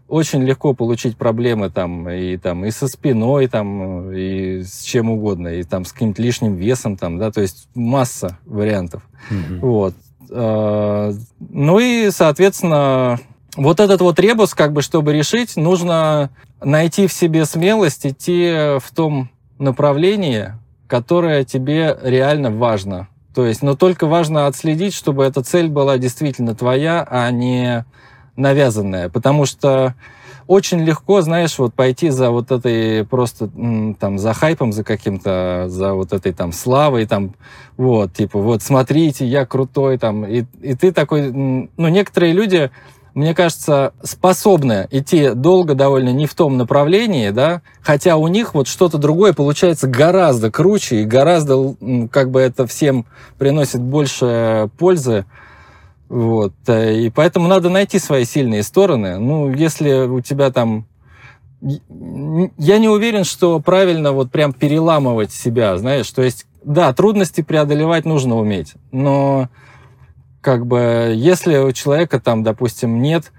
очень легко получить проблемы там и там и со спиной там и с чем угодно и там с каким-то лишним весом там да то есть масса вариантов mm-hmm. вот ну и соответственно вот этот вот ребус как бы чтобы решить нужно найти в себе смелость идти в том направлении которое тебе реально важно. То есть но только важно отследить чтобы эта цель была действительно твоя а не навязанное, потому что очень легко, знаешь, вот пойти за вот этой просто там за хайпом, за каким-то, за вот этой там славой, там, вот, типа, вот, смотрите, я крутой, там, и, и ты такой, ну, некоторые люди, мне кажется, способны идти долго довольно не в том направлении, да, хотя у них вот что-то другое получается гораздо круче и гораздо, как бы это всем приносит больше пользы, вот. Э, и поэтому надо найти свои сильные стороны. Ну, если у тебя там... Я не уверен, что правильно вот прям переламывать себя, знаешь. То есть, да, трудности преодолевать нужно уметь, но как бы если у человека там, допустим, нет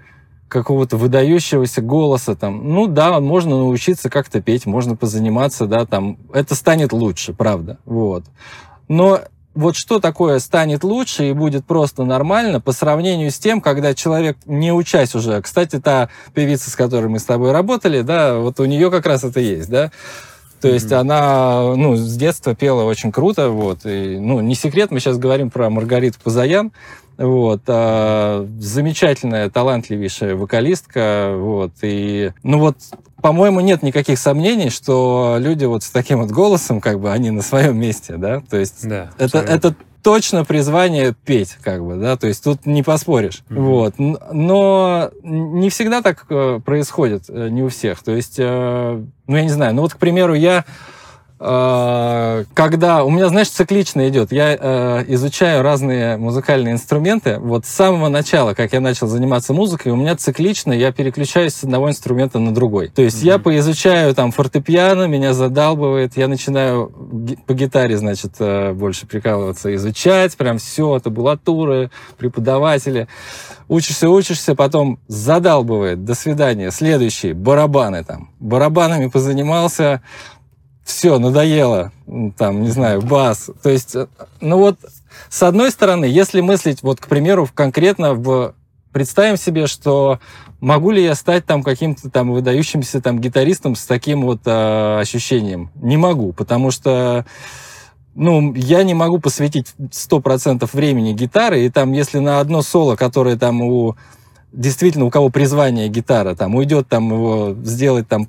какого-то выдающегося голоса, там, ну да, можно научиться как-то петь, можно позаниматься, да, там, это станет лучше, правда, вот. Но вот что такое станет лучше и будет просто нормально по сравнению с тем, когда человек, не учась уже, кстати, та певица, с которой мы с тобой работали, да, вот у нее как раз это есть, да, то есть mm-hmm. она, ну, с детства пела очень круто, вот, и, ну, не секрет, мы сейчас говорим про Маргариту Пазаян, вот, а, замечательная, талантливейшая вокалистка, вот, и, ну вот, по-моему, нет никаких сомнений, что люди вот с таким вот голосом, как бы, они на своем месте, да, то есть да, это, это точно призвание петь, как бы, да, то есть тут не поспоришь, mm-hmm. вот, но не всегда так э, происходит, э, не у всех, то есть, э, ну, я не знаю, ну вот, к примеру, я когда у меня, знаешь, циклично идет, я э, изучаю разные музыкальные инструменты. Вот с самого начала, как я начал заниматься музыкой, у меня циклично я переключаюсь с одного инструмента на другой. То есть mm-hmm. я поизучаю там фортепиано, меня задалбывает, я начинаю по гитаре, значит, э, больше прикалываться, изучать, прям все, табулатуры, преподаватели. Учишься, учишься, потом задалбывает, до свидания. Следующий, барабаны там. Барабанами позанимался, все, надоело, там, не знаю, бас. То есть, э, ну вот, с одной стороны, если мыслить, вот, к примеру, конкретно в... Представим себе, что могу ли я стать там каким-то там выдающимся там гитаристом с таким вот э, ощущением? Не могу, потому что ну, я не могу посвятить 100% времени гитары, и там, если на одно соло, которое там у действительно у кого призвание гитара, там уйдет там его сделать там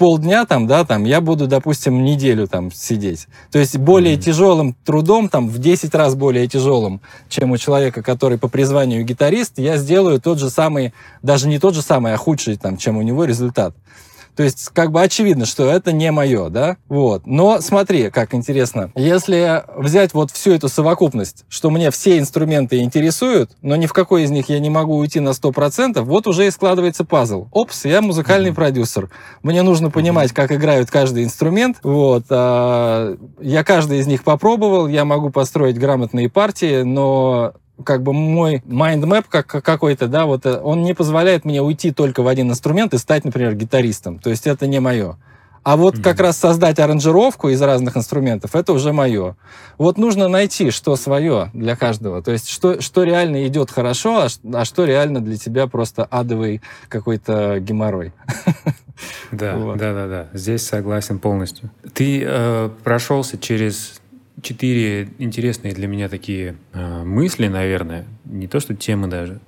полдня там, да, там, я буду, допустим, неделю там сидеть. То есть более mm-hmm. тяжелым трудом, там, в 10 раз более тяжелым, чем у человека, который по призванию гитарист, я сделаю тот же самый, даже не тот же самый, а худший, там, чем у него результат. То есть, как бы очевидно, что это не мое, да? Вот. Но смотри, как интересно. Если взять вот всю эту совокупность, что мне все инструменты интересуют, но ни в какой из них я не могу уйти на 100%, вот уже и складывается пазл. Опс, я музыкальный mm-hmm. продюсер. Мне нужно понимать, mm-hmm. как играют каждый инструмент. Вот. А, я каждый из них попробовал, я могу построить грамотные партии, но как бы мой mind map как, какой-то, да, вот э, он не позволяет мне уйти только в один инструмент и стать, например, гитаристом. То есть это не мое. А вот mm-hmm. как раз создать аранжировку из разных инструментов, это уже мое. Вот нужно найти, что свое для каждого. То есть, что, что реально идет хорошо, а, а что реально для тебя просто адовый какой-то геморрой. Да, вот. да, да, да. Здесь согласен полностью. Ты э, прошелся через четыре интересные для меня такие э, мысли, наверное, не то что темы даже.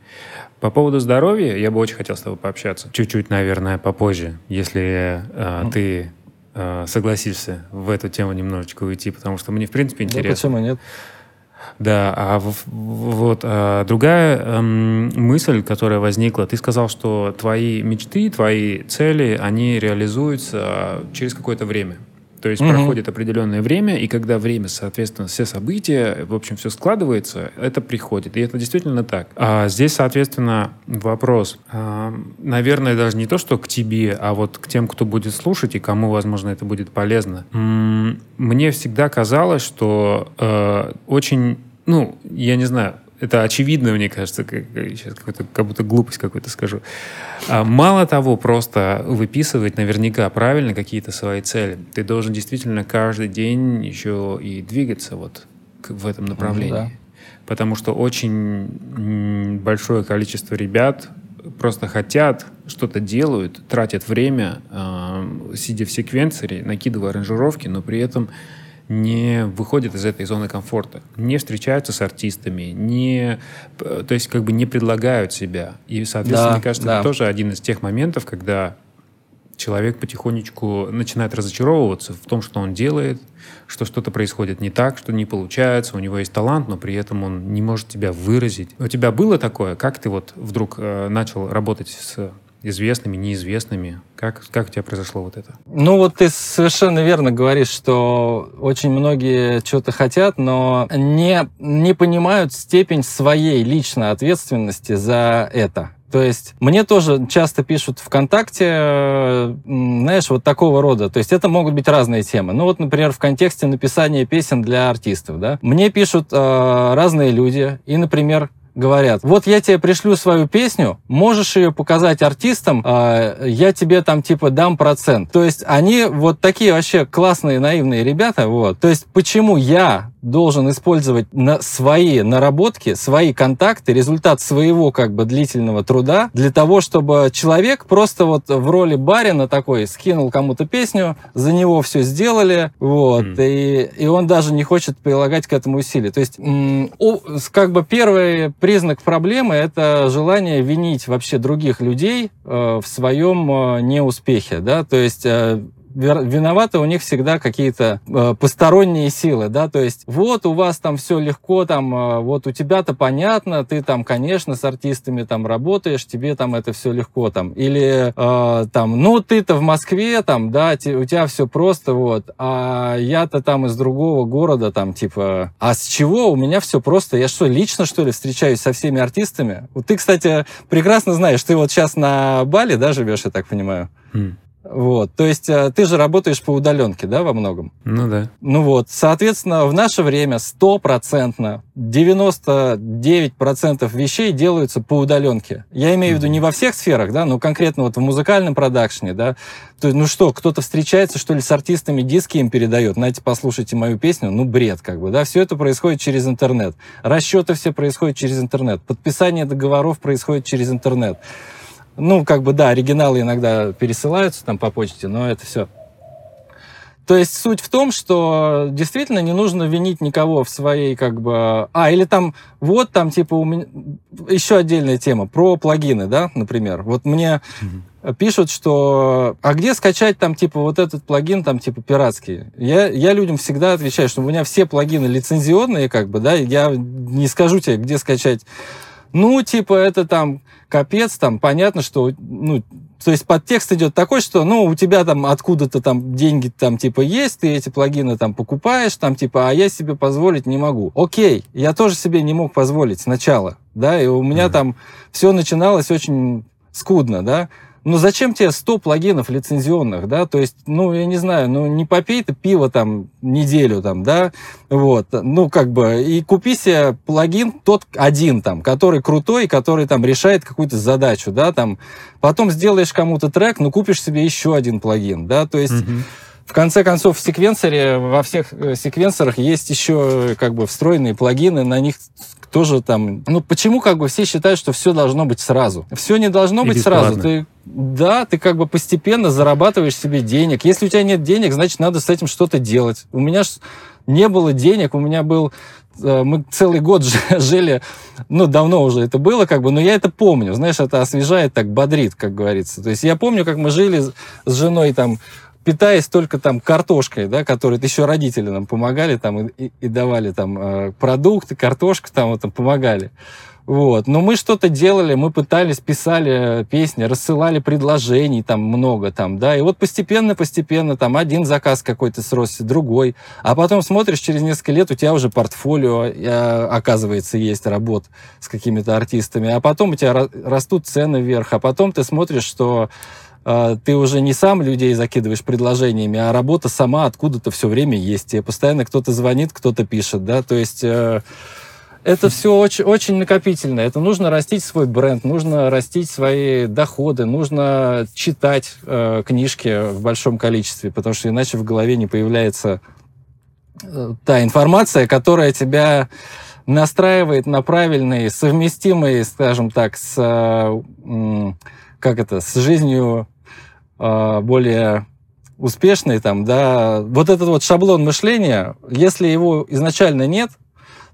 По поводу здоровья я бы очень хотел с тобой пообщаться. Чуть-чуть, наверное, попозже, если э, ты э, согласишься в эту тему немножечко уйти, потому что мне, в принципе, интересно. Да, почему нет? Да, а вот а, другая эм, мысль, которая возникла, ты сказал, что твои мечты, твои цели, они реализуются через какое-то время. То есть угу. проходит определенное время, и когда время, соответственно, все события, в общем, все складывается, это приходит. И это действительно так. А здесь, соответственно, вопрос, а, наверное, даже не то, что к тебе, а вот к тем, кто будет слушать и кому, возможно, это будет полезно. Мне всегда казалось, что э, очень, ну, я не знаю, это очевидно, мне кажется, как, сейчас как будто глупость какую-то скажу. А мало того, просто выписывать наверняка правильно какие-то свои цели. Ты должен действительно каждый день еще и двигаться вот в этом направлении. Ну, да. Потому что очень большое количество ребят просто хотят, что-то делают, тратят время, э, сидя в секвенсоре, накидывая аранжировки, но при этом не выходят из этой зоны комфорта, не встречаются с артистами, не, то есть как бы не предлагают себя. И, соответственно, да, мне кажется, да. это тоже один из тех моментов, когда человек потихонечку начинает разочаровываться в том, что он делает, что что-то происходит не так, что не получается, у него есть талант, но при этом он не может тебя выразить. У тебя было такое? Как ты вот вдруг э, начал работать с известными, неизвестными? Как, как у тебя произошло вот это? Ну вот ты совершенно верно говоришь, что очень многие что-то хотят, но не, не понимают степень своей личной ответственности за это. То есть мне тоже часто пишут ВКонтакте, знаешь, вот такого рода. То есть это могут быть разные темы. Ну вот, например, в контексте написания песен для артистов, да. Мне пишут э, разные люди, и, например, говорят, вот я тебе пришлю свою песню, можешь ее показать артистам, э, я тебе там типа дам процент. То есть они вот такие вообще классные, наивные ребята, вот. То есть почему я должен использовать на свои наработки, свои контакты, результат своего как бы длительного труда для того, чтобы человек просто вот в роли барина такой скинул кому-то песню, за него все сделали, вот, mm. и, и он даже не хочет прилагать к этому усилия. То есть, как бы первый признак проблемы это желание винить вообще других людей э, в своем э, неуспехе, да, то есть э, виноваты у них всегда какие-то э, посторонние силы, да, то есть вот у вас там все легко, там, э, вот у тебя-то понятно, ты там, конечно, с артистами там работаешь, тебе там это все легко, там, или э, там, ну ты-то в Москве, там, да, те, у тебя все просто, вот, а я-то там из другого города, там, типа, а с чего у меня все просто, я что, лично, что ли, встречаюсь со всеми артистами? Вот ты, кстати, прекрасно знаешь, ты вот сейчас на Бали, да, живешь, я так понимаю? Mm. Вот, то есть э, ты же работаешь по удаленке, да, во многом? Ну да. Ну вот, соответственно, в наше время стопроцентно, 99% вещей делаются по удаленке. Я имею в виду не во всех сферах, да, но конкретно вот в музыкальном продакшне, да. То, ну что, кто-то встречается, что ли, с артистами, диски им передает, знаете, послушайте мою песню, ну бред как бы, да. Все это происходит через интернет. Расчеты все происходят через интернет. Подписание договоров происходит через интернет. Ну, как бы, да, оригиналы иногда пересылаются там по почте, но это все. То есть суть в том, что действительно не нужно винить никого в своей, как бы... А, или там, вот там, типа, у меня... Еще отдельная тема про плагины, да, например. Вот мне mm-hmm. пишут, что... А где скачать там, типа, вот этот плагин, там, типа, пиратский? Я, я людям всегда отвечаю, что у меня все плагины лицензионные, как бы, да, я не скажу тебе, где скачать. Ну, типа, это там капец, там понятно, что, ну, то есть подтекст идет такой, что, ну, у тебя там откуда-то там деньги там типа есть, ты эти плагины там покупаешь, там типа, а я себе позволить не могу. Окей, я тоже себе не мог позволить сначала, да, и у меня mm-hmm. там все начиналось очень скудно, да, ну зачем тебе 100 плагинов лицензионных, да, то есть, ну, я не знаю, ну, не попей ты пиво там неделю там, да, вот, ну, как бы, и купи себе плагин тот один там, который крутой, который там решает какую-то задачу, да, там, потом сделаешь кому-то трек, ну, купишь себе еще один плагин, да, то есть... Mm-hmm. В конце концов, в секвенсоре, во всех э, секвенсорах есть еще как бы встроенные плагины, на них тоже там... Ну, почему как бы все считают, что все должно быть сразу? Все не должно быть сразу. Ты, да, ты как бы постепенно зарабатываешь себе денег. Если у тебя нет денег, значит, надо с этим что-то делать. У меня не было денег, у меня был э, мы целый год жили, ну, давно уже это было, как бы, но я это помню, знаешь, это освежает, так бодрит, как говорится. То есть я помню, как мы жили с женой там питаясь только там картошкой, да, которой еще родители нам помогали там и, и, давали там э, продукты, картошку там вот там помогали. Вот. Но мы что-то делали, мы пытались, писали песни, рассылали предложений там много там, да, и вот постепенно-постепенно там один заказ какой-то сросся, другой, а потом смотришь, через несколько лет у тебя уже портфолио, э, оказывается, есть работ с какими-то артистами, а потом у тебя растут цены вверх, а потом ты смотришь, что ты уже не сам людей закидываешь предложениями, а работа сама откуда-то все время есть. Тебе постоянно кто-то звонит, кто-то пишет, да, то есть... Э, это все очень, очень накопительно. Это нужно растить свой бренд, нужно растить свои доходы, нужно читать э, книжки в большом количестве, потому что иначе в голове не появляется э, та информация, которая тебя настраивает на правильный, совместимый, скажем так, с, э, как это, с жизнью более успешной, там, да, вот этот вот шаблон мышления, если его изначально нет,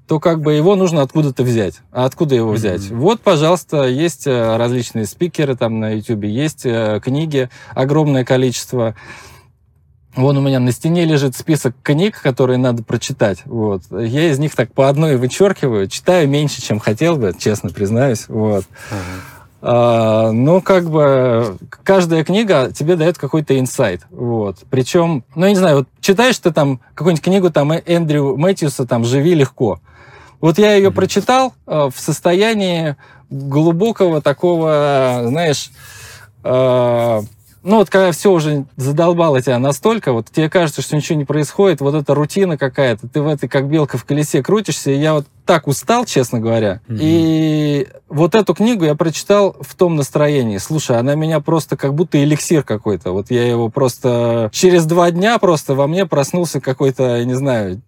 то как бы его нужно откуда-то взять. А откуда его взять? Mm-hmm. Вот, пожалуйста, есть э, различные спикеры там на YouTube, есть э, книги, огромное количество. Вон у меня на стене лежит список книг, которые надо прочитать. Вот. Я из них так по одной вычеркиваю. Читаю меньше, чем хотел бы, честно признаюсь. Вот. Uh-huh. А, ну, как бы каждая книга тебе дает какой-то инсайт. Вот. Причем, ну, я не знаю, вот читаешь ты там какую-нибудь книгу там Эндрю Мэтьюса там «Живи легко». Вот я ее прочитал э, в состоянии глубокого такого, знаешь, э, ну вот когда все уже задолбало тебя настолько, вот тебе кажется, что ничего не происходит, вот эта рутина какая-то, ты в этой как белка в колесе крутишься, и я вот так устал, честно говоря. Mm-hmm. И вот эту книгу я прочитал в том настроении. Слушай, она меня просто как будто эликсир какой-то. Вот я его просто через два дня просто во мне проснулся какой-то, я не знаю,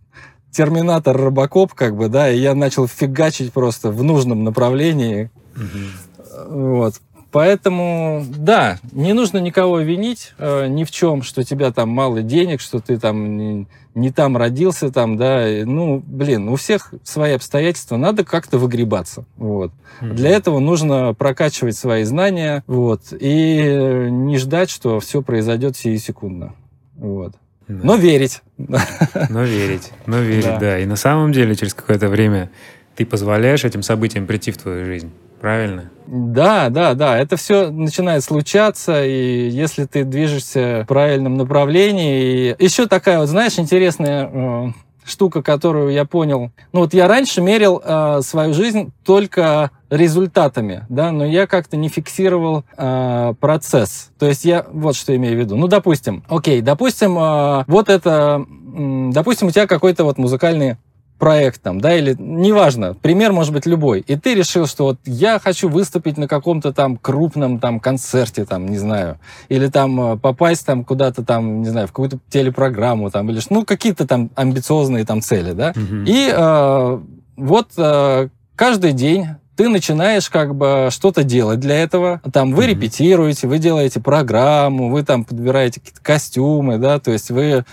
терминатор Робокоп, как бы, да, и я начал фигачить просто в нужном направлении. Угу. Вот. Поэтому, да, не нужно никого винить э, ни в чем, что тебя там мало денег, что ты там не, не там родился, там, да. Ну, блин, у всех свои обстоятельства, надо как-то выгребаться. Вот. Mm-hmm. Для этого нужно прокачивать свои знания, вот, и не ждать, что все произойдет секундно. Вот. Да. Но верить. Но верить. Но верить, да. да. И на самом деле через какое-то время ты позволяешь этим событиям прийти в твою жизнь. Правильно? Да, да, да. Это все начинает случаться, и если ты движешься в правильном направлении. И еще такая вот, знаешь, интересная э, штука, которую я понял. Ну вот я раньше мерил э, свою жизнь только результатами, да, но я как-то не фиксировал э, процесс. То есть я вот что имею в виду. Ну, допустим, окей, допустим, э, вот это, э, допустим, у тебя какой-то вот музыкальный проект там, да, или неважно, пример может быть любой, и ты решил, что вот я хочу выступить на каком-то там крупном там концерте, там, не знаю, или там э, попасть там куда-то там, не знаю, в какую-то телепрограмму там, или ну, какие-то там амбициозные там цели, да, mm-hmm. и э, вот э, каждый день ты начинаешь как бы что-то делать для этого. Там вы mm-hmm. репетируете, вы делаете программу, вы там подбираете какие-то костюмы, да, то есть вы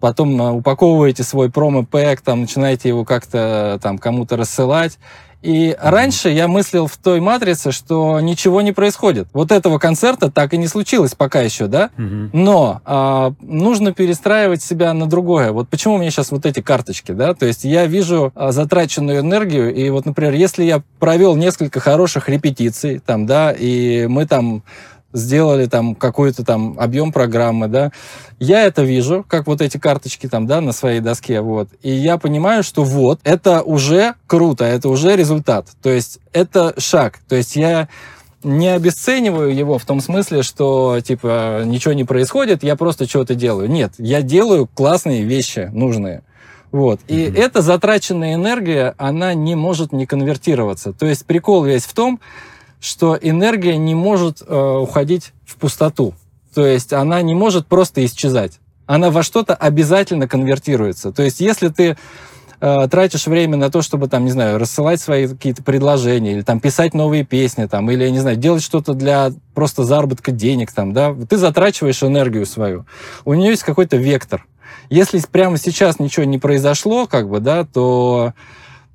потом упаковываете свой промо-пэк, там, начинаете его как-то там кому-то рассылать. И раньше я мыслил в той матрице, что ничего не происходит. Вот этого концерта так и не случилось пока еще, да? Но а, нужно перестраивать себя на другое. Вот почему у меня сейчас вот эти карточки, да? То есть я вижу а, затраченную энергию, и вот, например, если я провел несколько хороших репетиций, там, да, и мы там сделали там какой-то там объем программы, да, я это вижу, как вот эти карточки там, да, на своей доске, вот, и я понимаю, что вот, это уже круто, это уже результат, то есть это шаг, то есть я не обесцениваю его в том смысле, что, типа, ничего не происходит, я просто что-то делаю. Нет, я делаю классные вещи, нужные. Вот. И mm-hmm. эта затраченная энергия, она не может не конвертироваться. То есть прикол весь в том, что энергия не может э, уходить в пустоту. То есть она не может просто исчезать. Она во что-то обязательно конвертируется. То есть если ты э, тратишь время на то, чтобы там, не знаю, рассылать свои какие-то предложения, или там писать новые песни, там, или, не знаю, делать что-то для просто заработка денег, там, да, ты затрачиваешь энергию свою. У нее есть какой-то вектор. Если прямо сейчас ничего не произошло, как бы, да, то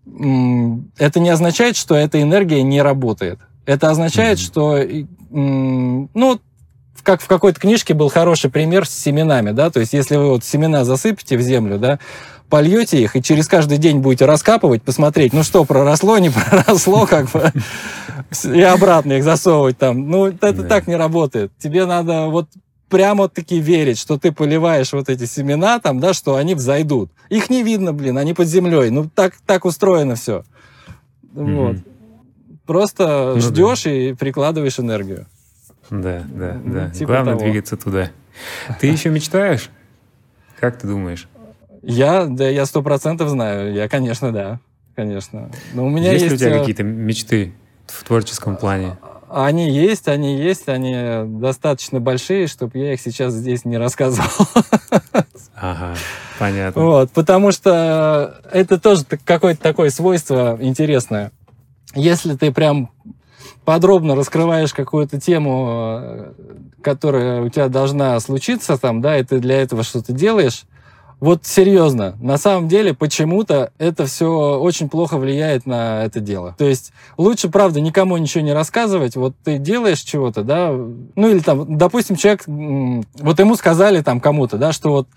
это не означает, что эта энергия не работает. Это означает, mm-hmm. что, ну, как в какой-то книжке был хороший пример с семенами, да, то есть если вы вот семена засыпете в землю, да, польете их и через каждый день будете раскапывать, посмотреть, ну что, проросло, не проросло, как бы, и обратно их засовывать там. Ну, это да. так не работает. Тебе надо вот прямо таки верить, что ты поливаешь вот эти семена там, да, что они взойдут. Их не видно, блин, они под землей. Ну, так, так устроено все. Mm-hmm. Вот. Просто ну, ждешь да. и прикладываешь энергию. Да, да, да. Типа Главное того. двигаться туда. Ты еще мечтаешь? Как ты думаешь? Я, да, я сто процентов знаю. Я, конечно, да. Конечно. Но у меня есть, есть у тебя э, какие-то мечты в творческом плане? Они есть, они есть, они достаточно большие, чтобы я их сейчас здесь не рассказывал. Ага, понятно. Вот, потому что это тоже какое-то такое свойство интересное. Если ты прям подробно раскрываешь какую-то тему, э, которая у тебя должна случиться там, да, и ты для этого что-то делаешь, вот серьезно, на самом деле почему-то это все очень плохо влияет на это дело. То есть лучше, правда, никому ничего не рассказывать. Вот ты делаешь чего-то, да, ну или там, допустим, человек, вот ему сказали там кому-то, да, что вот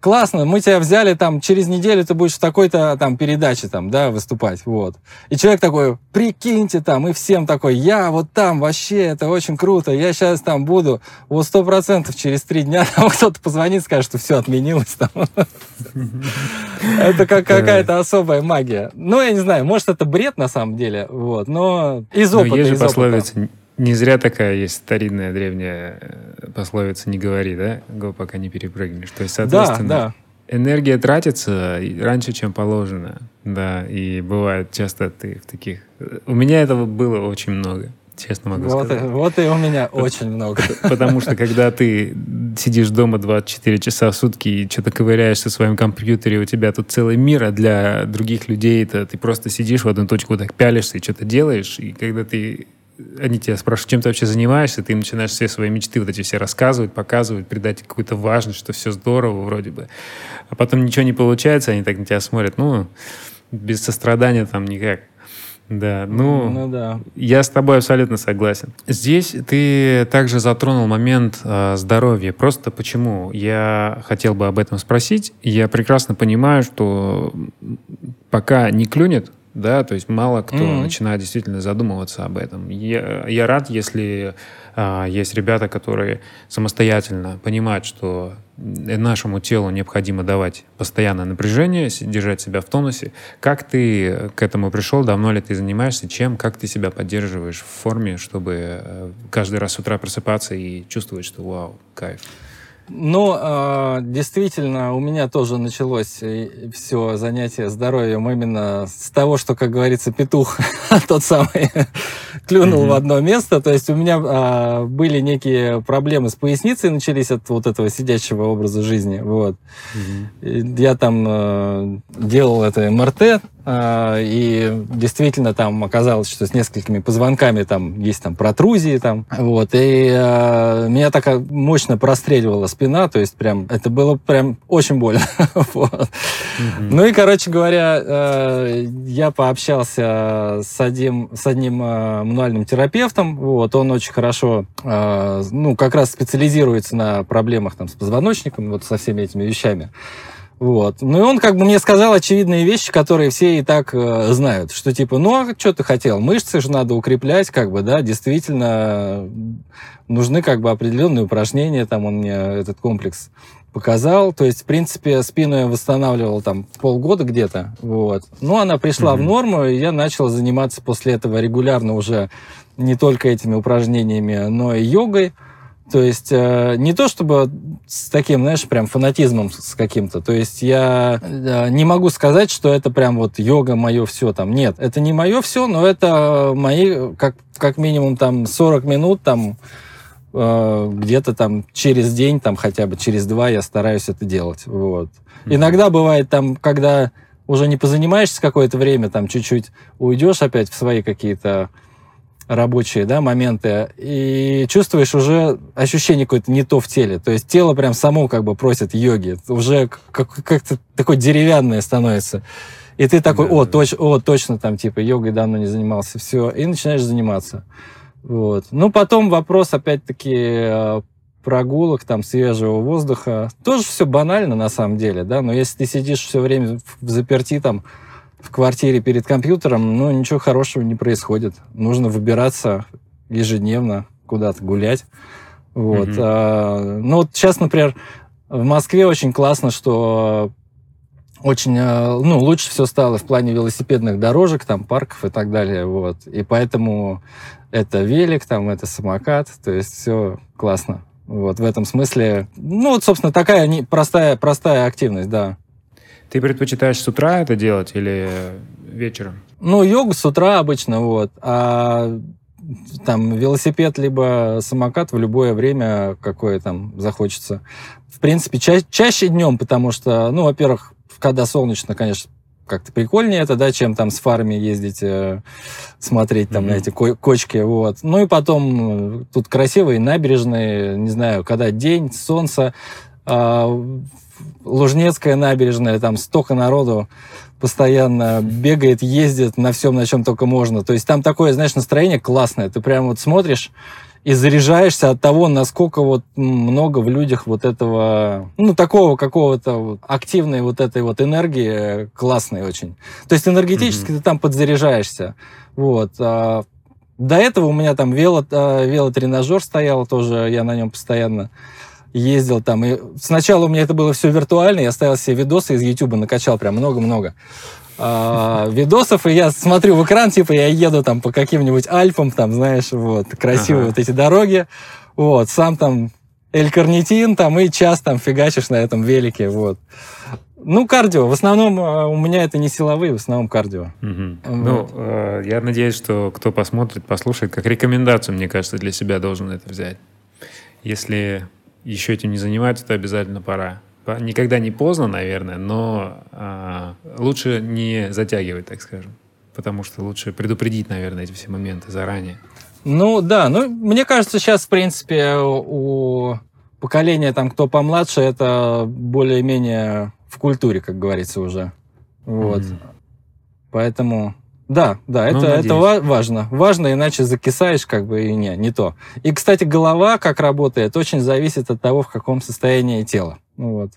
классно, мы тебя взяли там, через неделю ты будешь в такой-то там передаче там, да, выступать, вот. И человек такой, прикиньте там, и всем такой, я вот там, вообще, это очень круто, я сейчас там буду, вот сто процентов через три дня там кто-то позвонит, скажет, что все отменилось там. Это как какая-то особая магия. Ну, я не знаю, может, это бред на самом деле, вот, но из опыта, из опыта. Не зря такая есть старинная древняя э, пословица «не говори», да? Го, пока не перепрыгнешь. То есть, соответственно, да, да. энергия тратится раньше, чем положено. Да, и бывает часто ты в таких... У меня этого было очень много честно могу вот сказать. И, вот и у меня очень много. Потому что когда ты сидишь дома 24 часа в сутки и что-то ковыряешься в своем компьютере, у тебя тут целый мир, а для других людей это ты просто сидишь в одну точку, так пялишься и что-то делаешь, и когда ты они тебя спрашивают, чем ты вообще занимаешься, ты начинаешь все свои мечты вот эти все рассказывать, показывать, придать какую-то важность, что все здорово вроде бы. А потом ничего не получается, они так на тебя смотрят, ну, без сострадания там никак. Да, ну, ну да. я с тобой абсолютно согласен. Здесь ты также затронул момент э, здоровья. Просто почему? Я хотел бы об этом спросить. Я прекрасно понимаю, что пока не клюнет, да, то есть мало кто mm-hmm. начинает действительно задумываться об этом. Я, я рад, если а, есть ребята, которые самостоятельно понимают, что нашему телу необходимо давать постоянное напряжение, держать себя в тонусе. Как ты к этому пришел? Давно ли ты занимаешься? Чем? Как ты себя поддерживаешь в форме, чтобы э, каждый раз с утра просыпаться и чувствовать, что вау, кайф? Ну, э, действительно, у меня тоже началось э, все занятие здоровьем именно с того, что, как говорится, петух тот самый клюнул mm-hmm. в одно место. То есть у меня э, были некие проблемы с поясницей, начались от вот этого сидящего образа жизни. Вот. Mm-hmm. Я там э, делал это МРТ, а, и действительно там оказалось, что с несколькими позвонками там есть там протрузии там, вот, и э, меня так мощно простреливала спина, то есть прям, это было прям очень больно. вот. Ну и, короче говоря, э, я пообщался с одним, с одним э, мануальным терапевтом, вот, он очень хорошо, э, ну, как раз специализируется на проблемах там с позвоночником, вот со всеми этими вещами. Вот. Ну и он как бы мне сказал очевидные вещи, которые все и так э, знают, что типа, ну а что ты хотел? Мышцы же надо укреплять, как бы, да, действительно нужны как бы определенные упражнения, там он мне этот комплекс показал. То есть, в принципе, спину я восстанавливал там полгода где-то. Вот. Ну, она пришла mm-hmm. в норму, и я начал заниматься после этого регулярно уже не только этими упражнениями, но и йогой. То есть э, не то чтобы с таким, знаешь, прям фанатизмом с каким-то. То есть я э, не могу сказать, что это прям вот йога мое все там. Нет, это не мое все, но это мои как, как минимум там 40 минут там э, где-то там через день, там хотя бы через два я стараюсь это делать. Вот. Mm-hmm. Иногда бывает там, когда уже не позанимаешься какое-то время, там чуть-чуть уйдешь опять в свои какие-то рабочие да, моменты, и чувствуешь уже ощущение какое-то не то в теле. То есть тело прям само как бы просит йоги. Уже как- как-то такое деревянное становится. И ты такой, да, о, да. Точ, о, точно там, типа, йогой давно не занимался. Все, и начинаешь заниматься. Вот. Ну, потом вопрос, опять-таки, э, прогулок, там, свежего воздуха. Тоже все банально на самом деле, да, но если ты сидишь все время в заперти там в квартире перед компьютером, ну, ничего хорошего не происходит. Нужно выбираться ежедневно куда-то гулять. Вот. Mm-hmm. А, ну, вот сейчас, например, в Москве очень классно, что очень, а, ну, лучше все стало в плане велосипедных дорожек, там, парков и так далее, вот. И поэтому это велик, там, это самокат, то есть все классно. Вот, в этом смысле, ну, вот, собственно, такая не, простая, простая активность, да. Ты предпочитаешь с утра это делать или вечером? Ну, йогу с утра обычно, вот. А там велосипед либо самокат в любое время, какое там захочется. В принципе, ча- чаще днем, потому что, ну, во-первых, когда солнечно, конечно, как-то прикольнее это, да, чем там с фарами ездить, э, смотреть там mm-hmm. на эти ко- кочки, вот. Ну и потом э, тут красивые набережные, не знаю, когда день, солнце, э, Лужнецкая набережная, там столько народу постоянно бегает, ездит на всем, на чем только можно. То есть там такое, знаешь, настроение классное. Ты прям вот смотришь, и заряжаешься от того, насколько вот много в людях вот этого, ну, такого какого-то вот активной вот этой вот энергии классной очень. То есть энергетически mm-hmm. ты там подзаряжаешься. Вот. А до этого у меня там вело, а, велотренажер стоял тоже, я на нем постоянно ездил там. И сначала у меня это было все виртуально, я ставил себе видосы из YouTube, накачал прям много-много э, видосов, и я смотрю в экран, типа, я еду там по каким-нибудь Альпам, там, знаешь, вот, красивые ага. вот эти дороги, вот, сам там Эль-карнитин, там, и час там фигачишь на этом велике, вот. Ну, кардио. В основном а, у меня это не силовые, в основном кардио. Угу. Вот. Ну, э, я надеюсь, что кто посмотрит, послушает, как рекомендацию, мне кажется, для себя должен это взять. Если еще этим не занимаются, то обязательно пора никогда не поздно, наверное, но а, лучше не затягивать, так скажем. Потому что лучше предупредить, наверное, эти все моменты заранее. Ну да, ну мне кажется, сейчас, в принципе, у поколения, там, кто помладше, это более-менее в культуре, как говорится, уже. Вот. Mm-hmm. Поэтому да, да, ну, это, это важно. Важно, иначе закисаешь, как бы, и не, не то. И, кстати, голова, как работает, очень зависит от того, в каком состоянии тело. Ну, вот.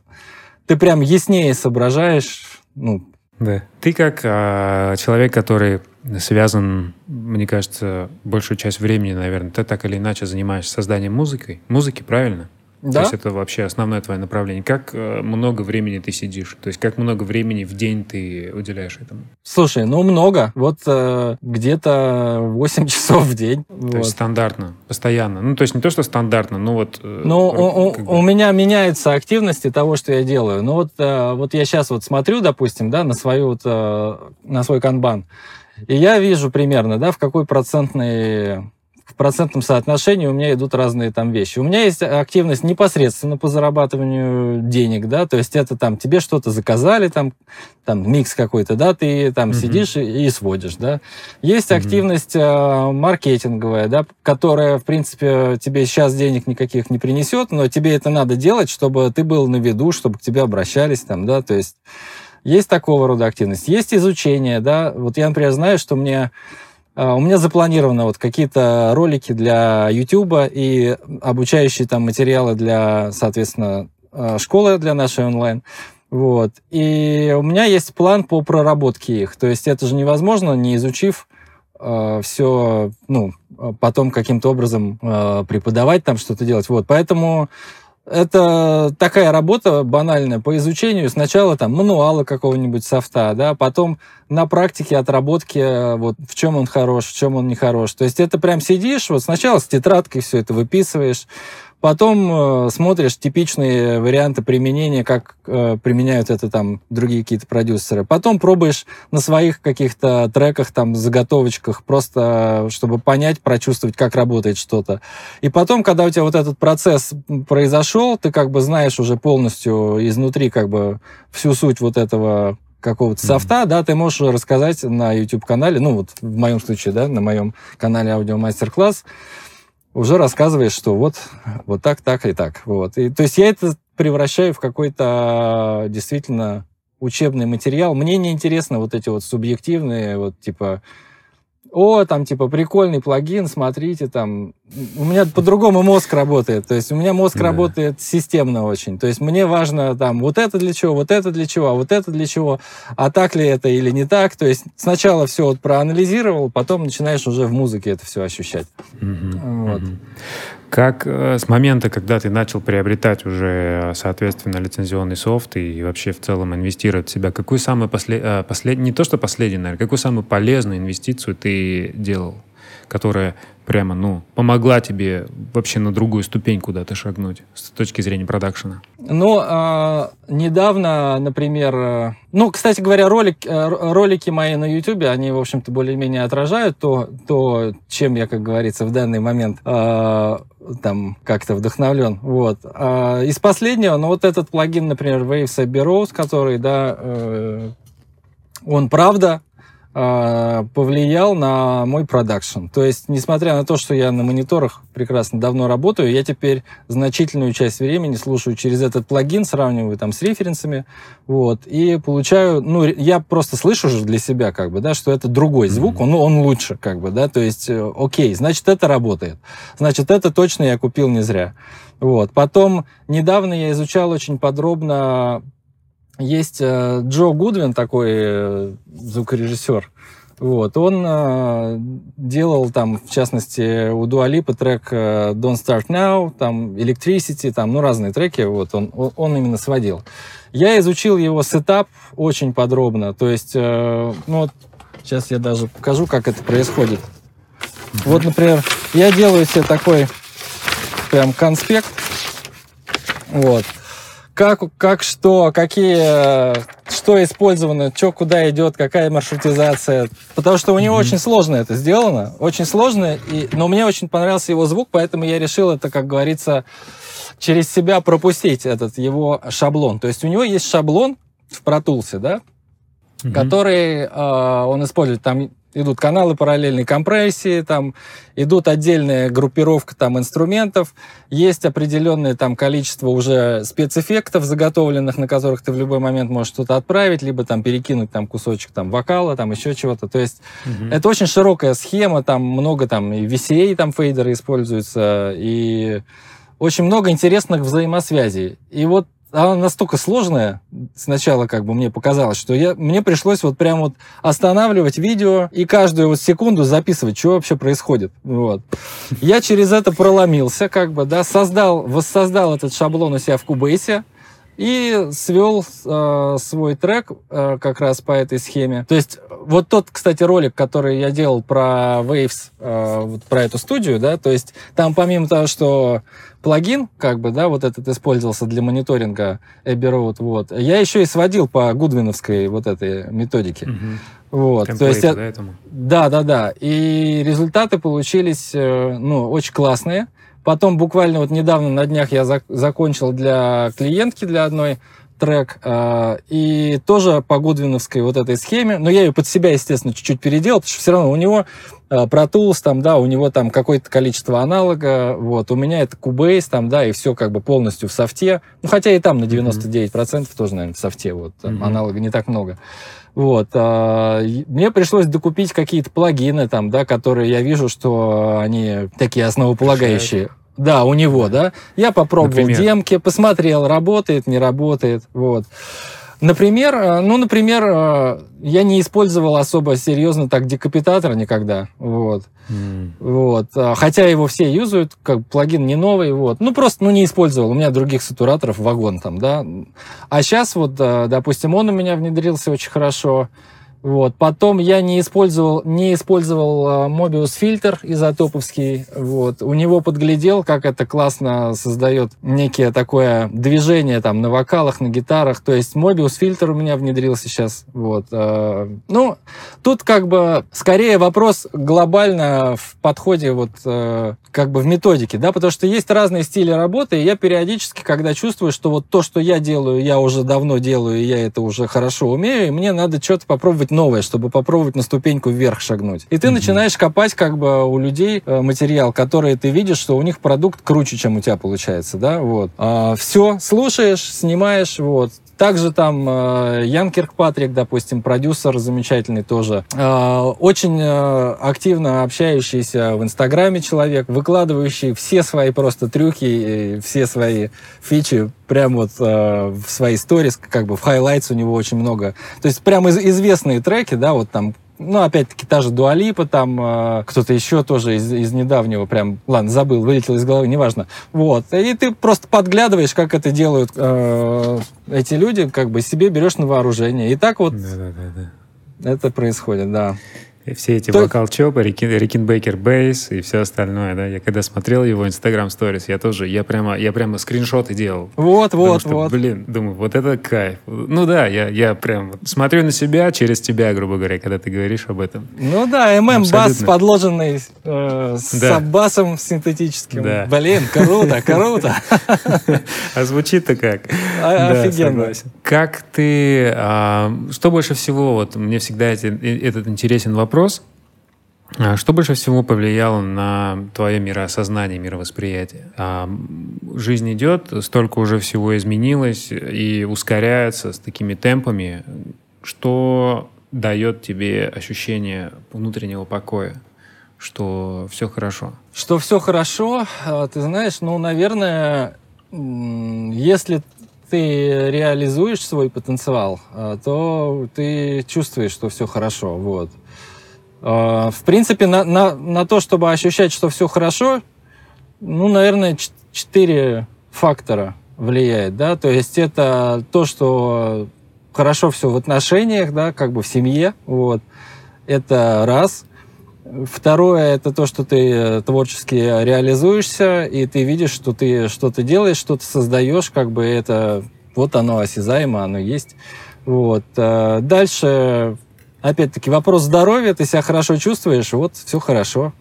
Ты прям яснее соображаешь, ну, да. Ты как а, человек, который связан, мне кажется, большую часть времени, наверное, ты так или иначе занимаешься созданием музыки, музыки, правильно? Да? То есть это вообще основное твое направление. Как э, много времени ты сидишь? То есть как много времени в день ты уделяешь этому? Слушай, ну много. Вот э, где-то 8 часов в день. То вот. есть стандартно, постоянно. Ну, то есть не то, что стандартно, но вот... Э, ну, у, бы... у меня меняются активности того, что я делаю. Ну, вот, э, вот я сейчас вот смотрю, допустим, да, на, свою вот, э, на свой канбан, и я вижу примерно, да, в какой процентной в процентном соотношении у меня идут разные там вещи. У меня есть активность непосредственно по зарабатыванию денег, да, то есть это там тебе что-то заказали, там, там микс какой-то, да, ты там mm-hmm. сидишь и, и сводишь, да. Есть mm-hmm. активность э, маркетинговая, да, которая, в принципе, тебе сейчас денег никаких не принесет, но тебе это надо делать, чтобы ты был на виду, чтобы к тебе обращались там, да, то есть есть такого рода активность. Есть изучение, да, вот я, например, знаю, что мне у меня запланировано вот какие-то ролики для YouTube и обучающие там материалы для, соответственно, а, школы для нашей онлайн. Вот. И у меня есть план по проработке их. То есть это же невозможно, не изучив э, все, ну, потом каким-то образом э, преподавать там, что-то делать. Вот. Поэтому это такая работа банальная по изучению. Сначала там мануала какого-нибудь софта, да, потом на практике отработки, э, вот в чем он хорош, в чем он не хорош. То есть это прям сидишь, вот сначала с тетрадкой все это выписываешь, Потом э, смотришь типичные варианты применения, как э, применяют это там другие какие-то продюсеры. Потом пробуешь на своих каких-то треках, там, заготовочках, просто чтобы понять, прочувствовать, как работает что-то. И потом, когда у тебя вот этот процесс произошел, ты как бы знаешь уже полностью изнутри как бы всю суть вот этого какого-то софта, mm-hmm. да, ты можешь рассказать на YouTube-канале, ну вот в моем случае, да, на моем канале аудиомастер-класс, уже рассказываешь, что вот, вот так, так и так. Вот. И, то есть я это превращаю в какой-то действительно учебный материал. Мне не интересно вот эти вот субъективные, вот типа, о, там типа прикольный плагин, смотрите, там у меня по-другому мозг работает. То есть у меня мозг да. работает системно очень. То есть мне важно там вот это для чего, вот это для чего, а вот это для чего, а так ли это или не так. То есть сначала все вот проанализировал, потом начинаешь уже в музыке это все ощущать. Угу, вот. Угу. Как э, с момента, когда ты начал приобретать уже, соответственно, лицензионный софт и вообще в целом инвестировать в себя, какую самую последнюю, э, послед... не то что последнюю, наверное, какую самую полезную инвестицию ты делал, которая прямо, ну, помогла тебе вообще на другую ступень куда-то шагнуть с точки зрения продакшена? Ну, э, недавно, например, э, ну, кстати говоря, ролик, э, ролики мои на YouTube, они, в общем-то, более-менее отражают то, то, чем я, как говорится, в данный момент э, там как-то вдохновлен. Вот. А из последнего, ну, вот этот плагин, например, Waves Abbey Rose, который, да, э, он правда повлиял на мой продакшн. То есть, несмотря на то, что я на мониторах прекрасно давно работаю, я теперь значительную часть времени слушаю через этот плагин, сравниваю там с референсами, вот, и получаю, ну, я просто слышу же для себя, как бы, да, что это другой звук, он, он лучше, как бы, да, то есть, э, окей, значит, это работает. Значит, это точно я купил не зря. Вот. Потом, недавно я изучал очень подробно есть э, Джо Гудвин, такой э, звукорежиссер, вот, он э, делал там, в частности, у Дуалипа трек э, Don't Start Now, там Electricity, там, ну, разные треки, вот, он, он именно сводил. Я изучил его сетап очень подробно, то есть, э, ну, вот, сейчас я даже покажу, как это происходит. Вот, например, я делаю себе такой прям конспект, вот, как, как что, какие, что использовано, что куда идет, какая маршрутизация. Потому что у него mm-hmm. очень сложно это сделано, очень сложно, и, но мне очень понравился его звук, поэтому я решил это, как говорится, через себя пропустить этот его шаблон. То есть у него есть шаблон в Tools, да, mm-hmm. который э, он использует. Там идут каналы параллельной компрессии, там идут отдельная группировка там инструментов, есть определенное там количество уже спецэффектов заготовленных, на которых ты в любой момент можешь что-то отправить, либо там перекинуть там кусочек там вокала, там еще чего-то. То есть угу. это очень широкая схема, там много там и VCA там фейдеры используются, и очень много интересных взаимосвязей. И вот она настолько сложная, сначала как бы мне показалось, что я, мне пришлось вот прям вот останавливать видео и каждую вот секунду записывать, что вообще происходит. Вот. Я через это проломился, как бы, да, создал, воссоздал этот шаблон у себя в Кубейсе, и свел э, свой трек э, как раз по этой схеме. То есть вот тот, кстати, ролик, который я делал про Waves, э, вот про эту студию, да, то есть там помимо того, что плагин, как бы, да, вот этот использовался для мониторинга Abbey Road, вот. Я еще и сводил по гудвиновской вот этой методике. Угу. Вот, то есть, да, этому. да, да, да. И результаты получились, э, ну, очень классные. Потом буквально вот недавно на днях я зак закончил для клиентки, для одной трек, э, и тоже по Гудвиновской вот этой схеме, но я ее под себя, естественно, чуть-чуть переделал, потому что все равно у него э, Pro Tools, там, да, у него там какое-то количество аналога, вот, у меня это Cubase, там, да, и все как бы полностью в софте, ну, хотя и там на 99% mm-hmm. тоже, наверное, в софте, вот, там mm-hmm. аналога не так много. Вот, а, мне пришлось докупить какие-то плагины там, да, которые я вижу, что они такие основополагающие. Да, у него, да. Я попробовал Например? демки, посмотрел, работает, не работает. Вот. Например, э, ну, например, э, я не использовал особо серьезно так декапитатор никогда, вот, mm. вот, а, хотя его все юзают, как плагин не новый, вот, ну, просто, ну, не использовал, у меня других сатураторов вагон там, да, а сейчас вот, э, допустим, он у меня внедрился очень хорошо, вот. Потом я не использовал, не использовал Mobius фильтр изотоповский. Вот. У него подглядел, как это классно создает некие такое движение там на вокалах, на гитарах. То есть Mobius фильтр у меня внедрился сейчас. Вот. А, ну, тут как бы скорее вопрос глобально в подходе вот э, как бы в методике, да, потому что есть разные стили работы, и я периодически, когда чувствую, что вот то, что я делаю, я уже давно делаю, и я это уже хорошо умею, и мне надо что-то попробовать новое, чтобы попробовать на ступеньку вверх шагнуть. И ты mm-hmm. начинаешь копать как бы у людей э, материал, который ты видишь, что у них продукт круче, чем у тебя получается, да, вот. А, все, слушаешь, снимаешь, вот, также там э, Ян Киркпатрик, допустим, продюсер замечательный тоже, э, очень э, активно общающийся в Инстаграме человек, выкладывающий все свои просто трюки, все свои фичи прям вот в свои сторис, как бы в highlights у него очень много. То есть прям из, известные треки, да, вот там ну, опять-таки, та же Dua Lipa, там э, кто-то еще тоже из, из недавнего прям, ладно, забыл, вылетел из головы, неважно. Вот. И ты просто подглядываешь, как это делают э, эти люди, как бы себе берешь на вооружение. И так вот да, да, да, да. это происходит, да. И все эти То... вокал-чопы, Рикенбекер Бейс и все остальное, да. Я когда смотрел его Instagram Stories, я тоже, я прямо, я прямо скриншоты делал. Вот, вот, что, вот. Блин, думаю, вот это кайф. Ну да, я, я прям смотрю на себя через тебя, грубо говоря, когда ты говоришь об этом. Ну да, ММ бас подложенный э, с да. басом синтетическим. Да. Блин, круто, круто. А звучит-то как? А, офигенно. Как ты, а, что больше всего, вот мне всегда этот интересен вопрос, вопрос. А что больше всего повлияло на твое мироосознание, мировосприятие? А жизнь идет, столько уже всего изменилось и ускоряется с такими темпами. Что дает тебе ощущение внутреннего покоя, что все хорошо? Что все хорошо, а, ты знаешь, ну, наверное, если ты реализуешь свой потенциал, то ты чувствуешь, что все хорошо. Вот. А, в принципе, на, на, на то, чтобы ощущать, что все хорошо, ну, наверное, четыре фактора влияет, да, то есть это то, что хорошо все в отношениях, да, как бы в семье, вот, это раз. Второе, это то, что ты творчески реализуешься, и ты видишь, что ты что-то делаешь, что-то создаешь, как бы это, вот оно осязаемо, оно есть. Вот. А дальше опять-таки, вопрос здоровья, ты себя хорошо чувствуешь, вот, все хорошо.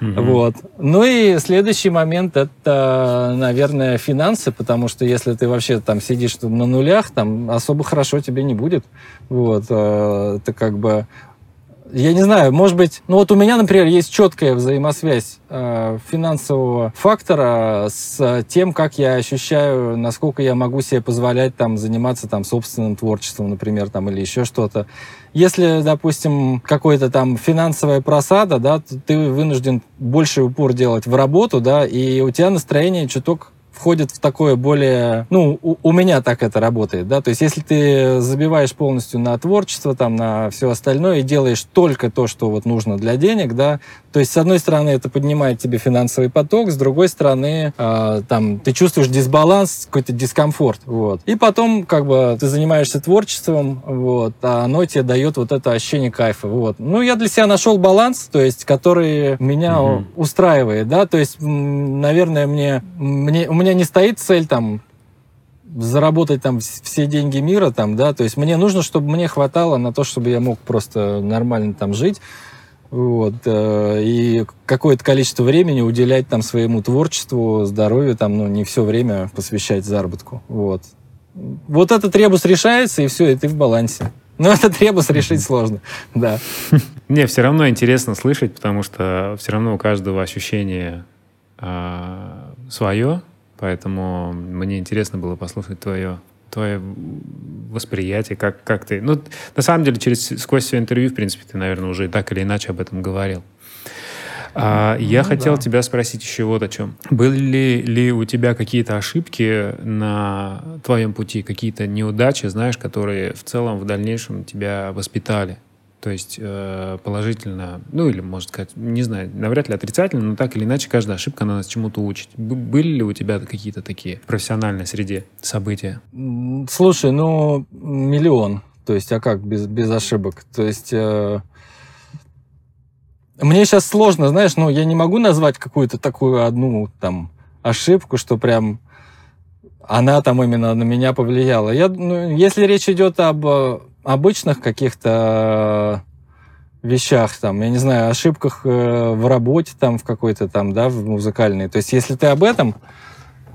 Вот. Ну и следующий момент это, наверное, финансы, потому что если ты вообще там сидишь на нулях, там особо хорошо тебе не будет. Вот. Это как бы я не знаю, может быть, ну вот у меня, например, есть четкая взаимосвязь э, финансового фактора с тем, как я ощущаю, насколько я могу себе позволять там заниматься там собственным творчеством, например, там или еще что-то. Если, допустим, какой-то там финансовая просада, да, ты вынужден больше упор делать в работу, да, и у тебя настроение чуток входит в такое более... Ну, у, у меня так это работает, да, то есть если ты забиваешь полностью на творчество, там, на все остальное и делаешь только то, что вот нужно для денег, да, то есть, с одной стороны, это поднимает тебе финансовый поток, с другой стороны, э, там, ты чувствуешь дисбаланс, какой-то дискомфорт, вот. И потом, как бы, ты занимаешься творчеством, вот, а оно тебе дает вот это ощущение кайфа, вот. Ну, я для себя нашел баланс, то есть, который меня угу. устраивает, да, то есть, наверное, мне, мне, у меня не стоит цель, там, заработать там все деньги мира, там, да, то есть мне нужно, чтобы мне хватало на то, чтобы я мог просто нормально там жить, вот, э, и какое-то количество времени уделять там своему творчеству, здоровью, там, ну, не все время посвящать заработку. Вот. Вот этот ребус решается, и все, и ты в балансе. Но этот ребус решить сложно, да. Не, все равно интересно слышать, потому что все равно у каждого ощущение а, свое, поэтому мне интересно было послушать твое твое восприятие, как, как ты... Ну, на самом деле, через, сквозь все интервью, в принципе, ты, наверное, уже так или иначе об этом говорил. А, я ну, хотел да. тебя спросить еще вот о чем. Были ли у тебя какие-то ошибки на твоем пути, какие-то неудачи, знаешь, которые в целом в дальнейшем тебя воспитали? То есть э, положительно, ну или, может сказать, не знаю, навряд ли отрицательно, но так или иначе каждая ошибка нас чему-то учит. Были ли у тебя какие-то такие в профессиональной среде события? Слушай, ну, миллион. То есть, а как без, без ошибок? То есть... Э... Мне сейчас сложно, знаешь, ну, я не могу назвать какую-то такую одну там ошибку, что прям она там именно на меня повлияла. Я, ну, если речь идет об обычных каких-то вещах, там, я не знаю, ошибках э, в работе, там, в какой-то там, да, в музыкальной. То есть, если ты об этом,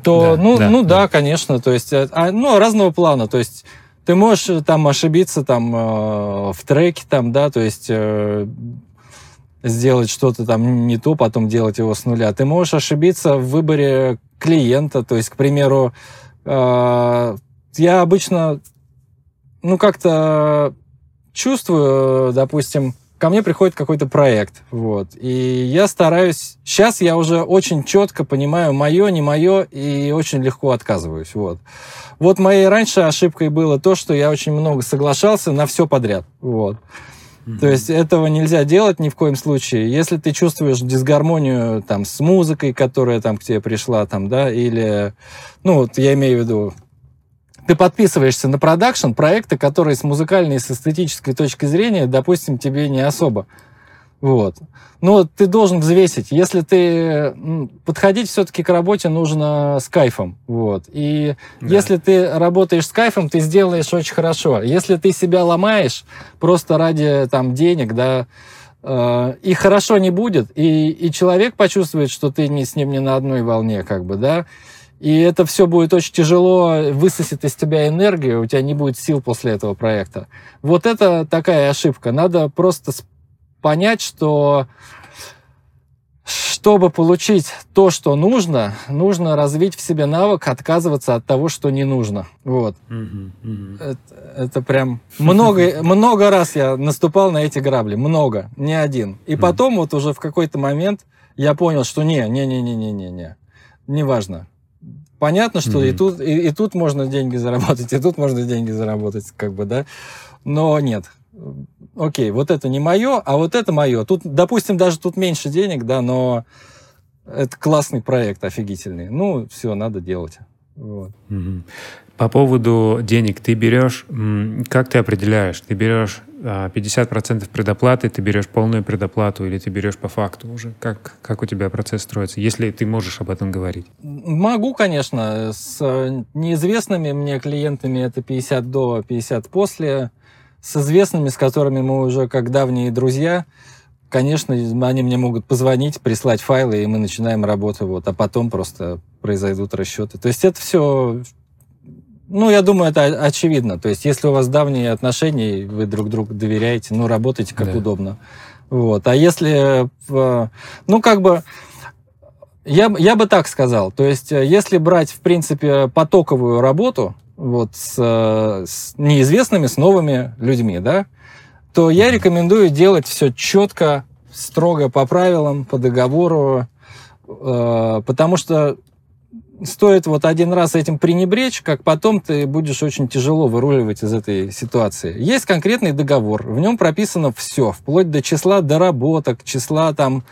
то, да, ну, да, ну, да, да, конечно, то есть, э, а, ну, разного плана, то есть, ты можешь э, там ошибиться там э, в треке, там, да, то есть, э, сделать что-то там не то, потом делать его с нуля. Ты можешь ошибиться в выборе клиента, то есть, к примеру, э, я обычно, ну, как-то чувствую, допустим, ко мне приходит какой-то проект, вот, и я стараюсь, сейчас я уже очень четко понимаю, мое, не мое, и очень легко отказываюсь, вот. Вот моей раньше ошибкой было то, что я очень много соглашался на все подряд, вот. То есть этого нельзя делать ни в коем случае. Если ты чувствуешь дисгармонию там с музыкой, которая там к тебе пришла, там, да, или, ну, вот я имею в виду, ты подписываешься на продакшн проекты, которые с музыкальной и с эстетической точки зрения, допустим, тебе не особо. Вот. Но ты должен взвесить. Если ты... Подходить все-таки к работе нужно с кайфом. Вот. И да. если ты работаешь с кайфом, ты сделаешь очень хорошо. Если ты себя ломаешь просто ради там, денег, да, э, и хорошо не будет, и, и человек почувствует, что ты не с ним не на одной волне, как бы, да, и это все будет очень тяжело, высосет из тебя энергию, у тебя не будет сил после этого проекта. Вот это такая ошибка. Надо просто понять, что чтобы получить то, что нужно, нужно развить в себе навык отказываться от того, что не нужно. Вот. Mm-hmm. Mm-hmm. Это, это прям много, много раз я наступал на эти грабли. Много, не один. И mm-hmm. потом вот уже в какой-то момент я понял, что не, не, не, не, не, не, не, неважно. Понятно, что mm-hmm. и тут и, и тут можно деньги заработать, и тут можно деньги заработать, как бы, да. Но нет. Окей, вот это не мое, а вот это мое. Тут, допустим, даже тут меньше денег, да, но это классный проект, офигительный. Ну, все, надо делать. Вот. Mm-hmm. По поводу денег ты берешь, как ты определяешь? Ты берешь 50% а, предоплаты, ты берешь полную предоплату или ты берешь по факту уже? Как, как у тебя процесс строится, если ты можешь об этом говорить? Могу, конечно. С э, неизвестными мне клиентами это 50 до, 50 после. С известными, с которыми мы уже как давние друзья, конечно, они мне могут позвонить, прислать файлы, и мы начинаем работу, вот, а потом просто произойдут расчеты. То есть это все ну, я думаю, это очевидно. То есть, если у вас давние отношения, вы друг другу доверяете, ну, работайте как да. удобно. Вот. А если, ну, как бы, я, я бы так сказал. То есть, если брать, в принципе, потоковую работу, вот, с, с неизвестными, с новыми людьми, да, то я рекомендую делать все четко, строго по правилам, по договору, э, потому что стоит вот один раз этим пренебречь, как потом ты будешь очень тяжело выруливать из этой ситуации. Есть конкретный договор, в нем прописано все, вплоть до числа доработок, числа там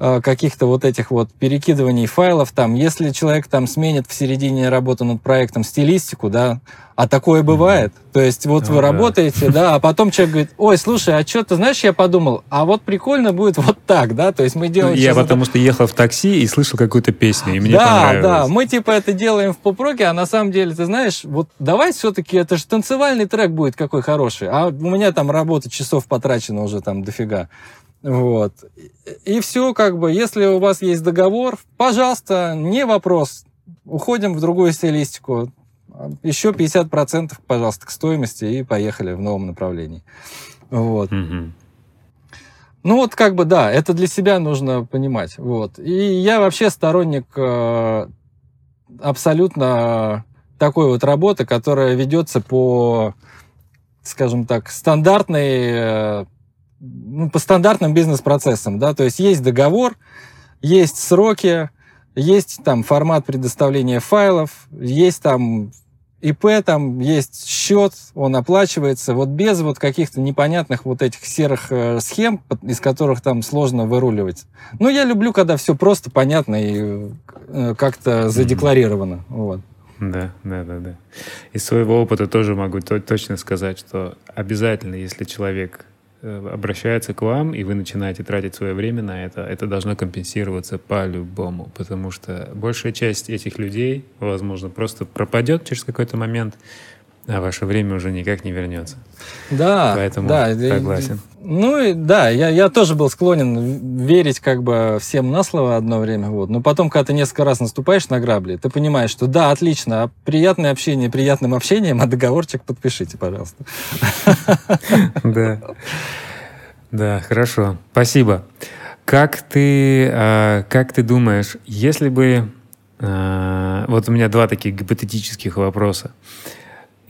каких-то вот этих вот перекидываний файлов там, если человек там сменит в середине работы над проектом стилистику, да, а такое бывает. То есть вот вы работаете, да, а потом человек говорит, ой, слушай, а что ты знаешь, я подумал, а вот прикольно будет вот так, да, то есть мы делаем... Я потому что ехал в такси и слышал какую-то песню, и мне да, понравилось. Да, мы типа это делаем в поп-роке, а на самом деле, ты знаешь, вот давай все-таки, это же танцевальный трек будет какой хороший, а у меня там работа часов потрачено уже там дофига. Вот. И все, как бы, если у вас есть договор, пожалуйста, не вопрос. Уходим в другую стилистику. Еще 50%, пожалуйста, к стоимости и поехали в новом направлении. Вот. Mm-hmm. Ну вот как бы да, это для себя нужно понимать. Вот. И я вообще сторонник э, абсолютно такой вот работы, которая ведется по, скажем так, стандартной э, ну, по стандартным бизнес-процессам, да, то есть есть договор, есть сроки, есть там формат предоставления файлов, есть там ИП, там есть счет, он оплачивается, вот без вот каких-то непонятных вот этих серых э, схем, из которых там сложно выруливать. Ну, я люблю, когда все просто, понятно и э, как-то задекларировано. Mm-hmm. Вот. Да, да, да, да. Из своего опыта тоже могу точно сказать, что обязательно, если человек обращается к вам, и вы начинаете тратить свое время на это, это должно компенсироваться по-любому, потому что большая часть этих людей, возможно, просто пропадет через какой-то момент, а ваше время уже никак не вернется. Да, Поэтому да, согласен. Ну и да, я, я тоже был склонен верить как бы всем на слово одно время, вот. Но потом, когда ты несколько раз наступаешь на грабли, ты понимаешь, что да, отлично, а приятное общение приятным общением, а договорчик подпишите, пожалуйста. Да. Да, хорошо. Спасибо. Как ты, а, как ты думаешь, если бы... А, вот у меня два таких гипотетических вопроса.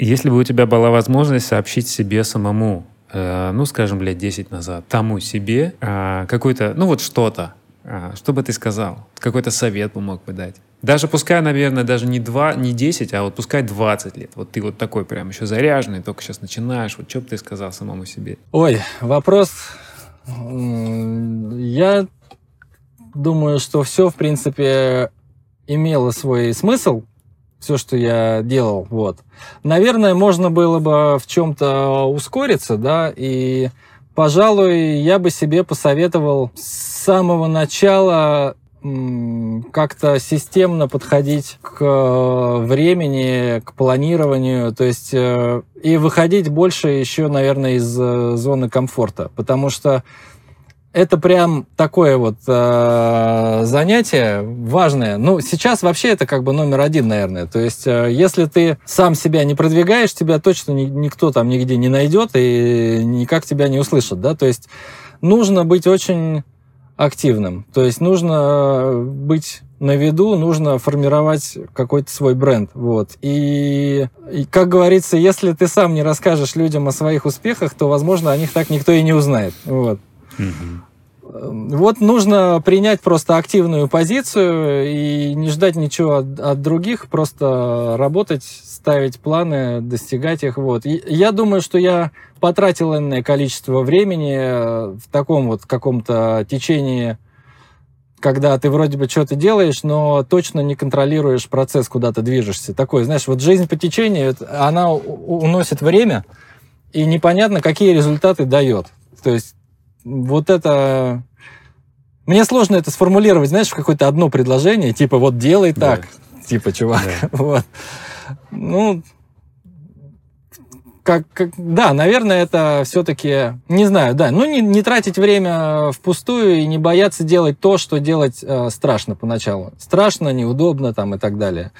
Если бы у тебя была возможность сообщить себе самому, э, ну, скажем, лет 10 назад, тому себе э, какой-то, ну вот что-то, э, что бы ты сказал? Какой-то совет бы мог бы дать? Даже пускай, наверное, даже не, 2, не 10, а вот пускай 20 лет. Вот ты вот такой прям еще заряженный, только сейчас начинаешь. Вот что бы ты сказал самому себе? Ой, вопрос... Я думаю, что все, в принципе, имело свой смысл, все, что я делал, вот. Наверное, можно было бы в чем-то ускориться, да, и, пожалуй, я бы себе посоветовал с самого начала как-то системно подходить к времени, к планированию, то есть э, и выходить больше еще, наверное, из э, зоны комфорта, потому что это прям такое вот э, занятие важное. Ну, сейчас вообще это как бы номер один, наверное. То есть, э, если ты сам себя не продвигаешь, тебя точно ни, никто там нигде не найдет и никак тебя не услышит, да. То есть, нужно быть очень активным. То есть, нужно быть на виду, нужно формировать какой-то свой бренд. Вот. И, и, как говорится, если ты сам не расскажешь людям о своих успехах, то, возможно, о них так никто и не узнает. Вот. Вот нужно принять просто активную позицию и не ждать ничего от, от других, просто работать, ставить планы, достигать их. Вот. И я думаю, что я потратил энное количество времени в таком вот каком-то течении, когда ты вроде бы что-то делаешь, но точно не контролируешь процесс, куда ты движешься. Такой, знаешь, вот жизнь по течению, она уносит время, и непонятно, какие результаты дает. То есть вот это... Мне сложно это сформулировать, знаешь, в какое-то одно предложение, типа вот делай так, да. типа чувак. Да. вот. Ну, как, как, да, наверное, это все-таки, не знаю, да, ну не, не тратить время впустую и не бояться делать то, что делать э, страшно поначалу. Страшно, неудобно там и так далее.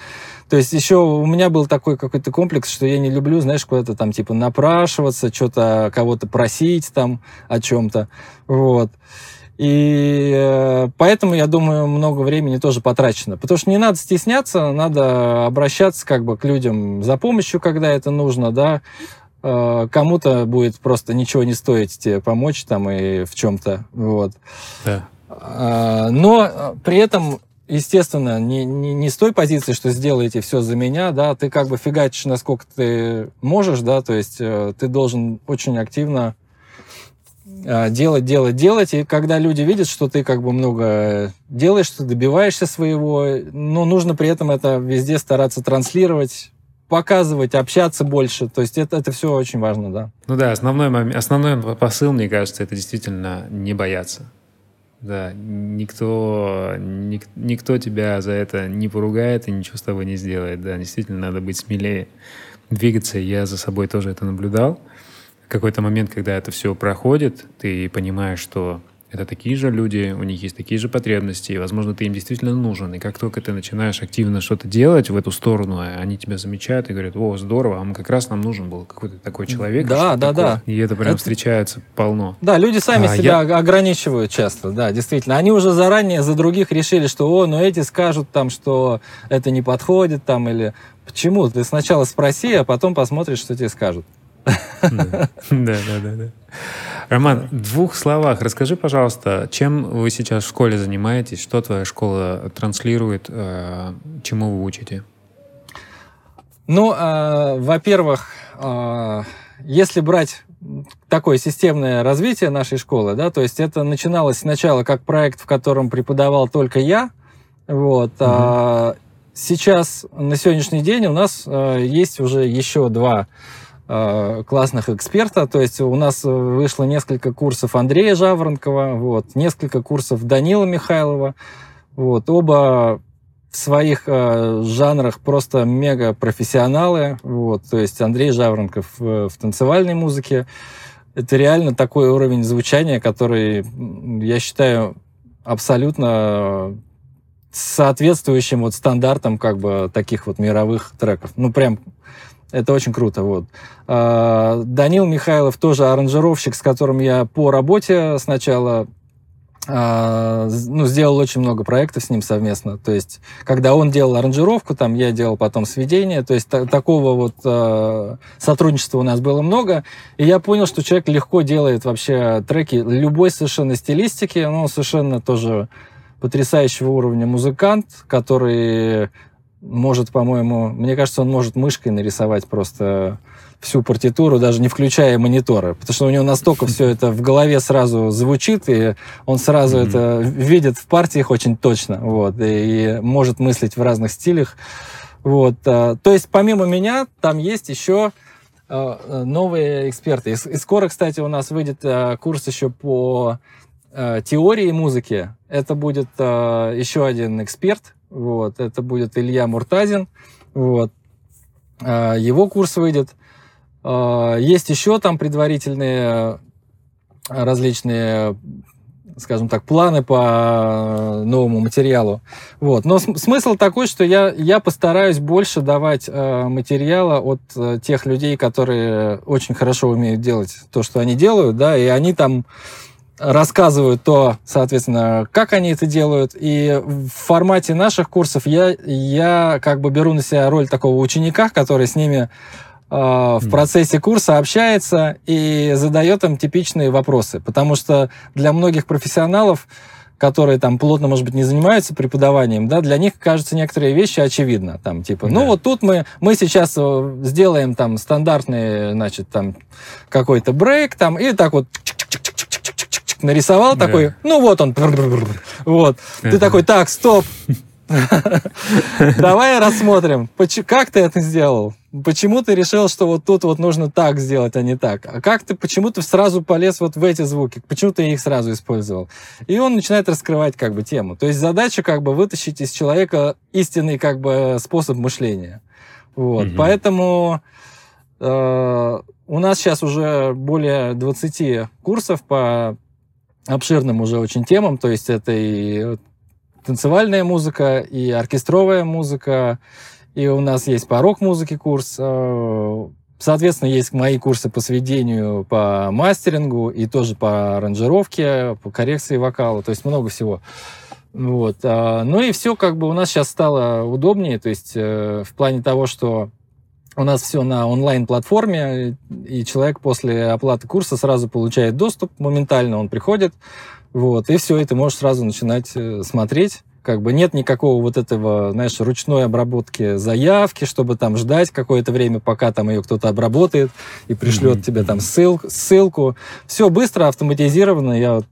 То есть еще у меня был такой какой-то комплекс, что я не люблю, знаешь, куда-то там типа напрашиваться, что-то кого-то просить там о чем-то. Вот. И э, поэтому, я думаю, много времени тоже потрачено. Потому что не надо стесняться, надо обращаться как бы к людям за помощью, когда это нужно, да. Э, кому-то будет просто ничего не стоить тебе помочь там и в чем-то, вот. Да. А, но при этом естественно, не, не, не с той позиции, что сделаете все за меня, да, ты как бы фигачишь, насколько ты можешь, да, то есть э, ты должен очень активно э, делать, делать, делать, и когда люди видят, что ты как бы много делаешь, что добиваешься своего, но нужно при этом это везде стараться транслировать, показывать, общаться больше. То есть это, это все очень важно, да. Ну да, основной, основной посыл, мне кажется, это действительно не бояться. Да, никто, ник, никто тебя за это не поругает и ничего с тобой не сделает. Да, действительно, надо быть смелее, двигаться. Я за собой тоже это наблюдал. В какой-то момент, когда это все проходит, ты понимаешь, что это такие же люди, у них есть такие же потребности, и, возможно, ты им действительно нужен. И как только ты начинаешь активно что-то делать в эту сторону, они тебя замечают и говорят, о, здорово, а мы как раз нам нужен был какой-то такой человек. Да, да, такое. да. И это прям это... встречается полно. Да, люди сами а, себя я... ограничивают часто, да, действительно. Они уже заранее за других решили, что, о, ну эти скажут там, что это не подходит там, или почему? Ты сначала спроси, а потом посмотришь, что тебе скажут. Да, да, да, да. Роман, в двух словах расскажи, пожалуйста, чем вы сейчас в школе занимаетесь, что твоя школа транслирует, э, чему вы учите? Ну, э, во-первых, э, если брать такое системное развитие нашей школы, да, то есть это начиналось сначала как проект, в котором преподавал только я, вот, угу. а сейчас на сегодняшний день у нас есть уже еще два Э, классных эксперта. То есть у нас вышло несколько курсов Андрея Жаворонкова, вот, несколько курсов Данила Михайлова. Вот, оба в своих э, жанрах просто мега профессионалы. Вот, то есть Андрей Жаворонков в, в танцевальной музыке. Это реально такой уровень звучания, который, я считаю, абсолютно соответствующим вот стандартам как бы таких вот мировых треков. Ну, прям это очень круто. Вот. А, Данил Михайлов тоже аранжировщик, с которым я по работе сначала а, ну, сделал очень много проектов с ним совместно. То есть, когда он делал аранжировку, там я делал потом сведение. То есть, та- такого вот э, сотрудничества у нас было много. И я понял, что человек легко делает вообще треки любой совершенно стилистики. Ну, совершенно тоже потрясающего уровня музыкант, который может, по-моему, мне кажется, он может мышкой нарисовать просто всю партитуру, даже не включая мониторы, потому что у него настолько все это в голове сразу звучит, и он сразу mm-hmm. это видит в партиях очень точно, вот, и, может мыслить в разных стилях. Вот, а, то есть помимо меня там есть еще а, новые эксперты. И, и скоро, кстати, у нас выйдет а, курс еще по теории музыки. Это будет еще один эксперт, вот, это будет Илья Муртазин, вот. Его курс выйдет. А, есть еще там предварительные различные скажем так, планы по новому материалу. Вот. Но смысл такой, что я, я постараюсь больше давать э, материала от тех людей, которые очень хорошо умеют делать то, что они делают, да, и они там рассказывают то, соответственно, как они это делают. И в формате наших курсов я, я как бы беру на себя роль такого ученика, который с ними а, в процессе курса общается и задает им типичные вопросы. Потому что для многих профессионалов, которые там плотно, может быть, не занимаются преподаванием, да, для них кажутся некоторые вещи очевидно. Там, типа, ну вот тут мы, мы сейчас э, сделаем там стандартный, значит, там какой-то брейк, там, и так вот нарисовал да. такой, ну вот он, вот. Ты такой, так, стоп, Давай рассмотрим, как ты это сделал. Почему ты решил, что вот тут вот нужно так сделать, а не так? А как ты, почему ты сразу полез вот в эти звуки? Почему ты их сразу использовал? И он начинает раскрывать как бы тему. То есть задача как бы вытащить из человека истинный как бы способ мышления. Вот. Угу. Поэтому э, у нас сейчас уже более 20 курсов по обширным уже очень темам, то есть это и танцевальная музыка, и оркестровая музыка, и у нас есть по рок-музыке курс. Э, соответственно, есть мои курсы по сведению, по мастерингу и тоже по аранжировке, по коррекции вокала, то есть много всего. Вот. А, ну и все как бы у нас сейчас стало удобнее, то есть э, в плане того, что у нас все на онлайн-платформе, и человек после оплаты курса сразу получает доступ моментально, он приходит, вот, и все, и ты можешь сразу начинать э, смотреть. Как бы нет никакого вот этого, знаешь, ручной обработки заявки, чтобы там ждать какое-то время, пока там ее кто-то обработает и пришлет mm-hmm. тебе там ссыл, ссылку. Все быстро, автоматизировано. Я вот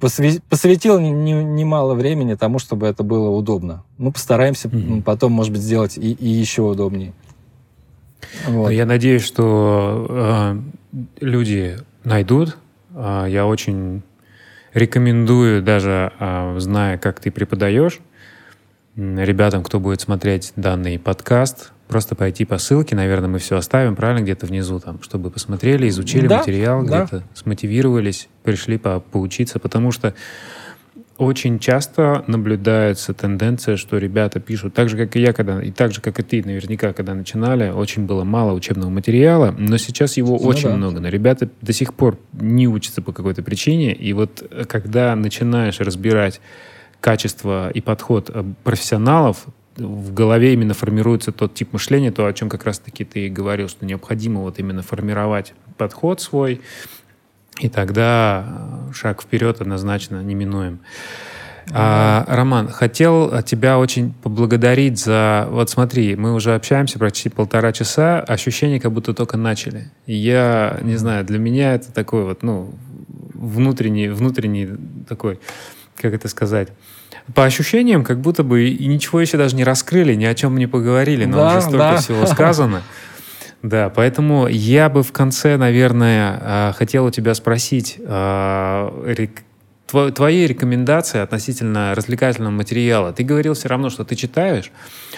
посвятил немало времени тому, чтобы это было удобно. Мы постараемся mm-hmm. потом, может быть, сделать и, и еще удобнее. Вот. Я надеюсь, что э, люди найдут. Э, я очень Рекомендую, даже а, зная, как ты преподаешь, ребятам, кто будет смотреть данный подкаст, просто пойти по ссылке, наверное, мы все оставим, правильно, где-то внизу, там, чтобы посмотрели, изучили да, материал, да. где-то смотивировались, пришли по поучиться, потому что очень часто наблюдается тенденция, что ребята пишут, так же, как и я, когда, и так же, как и ты, наверняка, когда начинали, очень было мало учебного материала, но сейчас его ну, очень да. много. Но ребята до сих пор не учатся по какой-то причине, и вот э, когда начинаешь разбирать качество и подход э, профессионалов, в голове именно формируется тот тип мышления, то, о чем как раз-таки ты говорил, что необходимо вот именно формировать подход свой, и тогда э, шаг вперед однозначно неминуем. А, Роман, хотел тебя очень поблагодарить за... Вот смотри, мы уже общаемся почти полтора часа, ощущение, как будто только начали. И я, не знаю, для меня это такой вот, ну, внутренний, внутренний такой, как это сказать, по ощущениям, как будто бы и ничего еще даже не раскрыли, ни о чем не поговорили, но да, уже столько да. всего сказано. Да, поэтому я бы в конце, наверное, а, хотел у тебя спросить, а, твои рекомендации относительно развлекательного материала. Ты говорил все равно, что ты читаешь.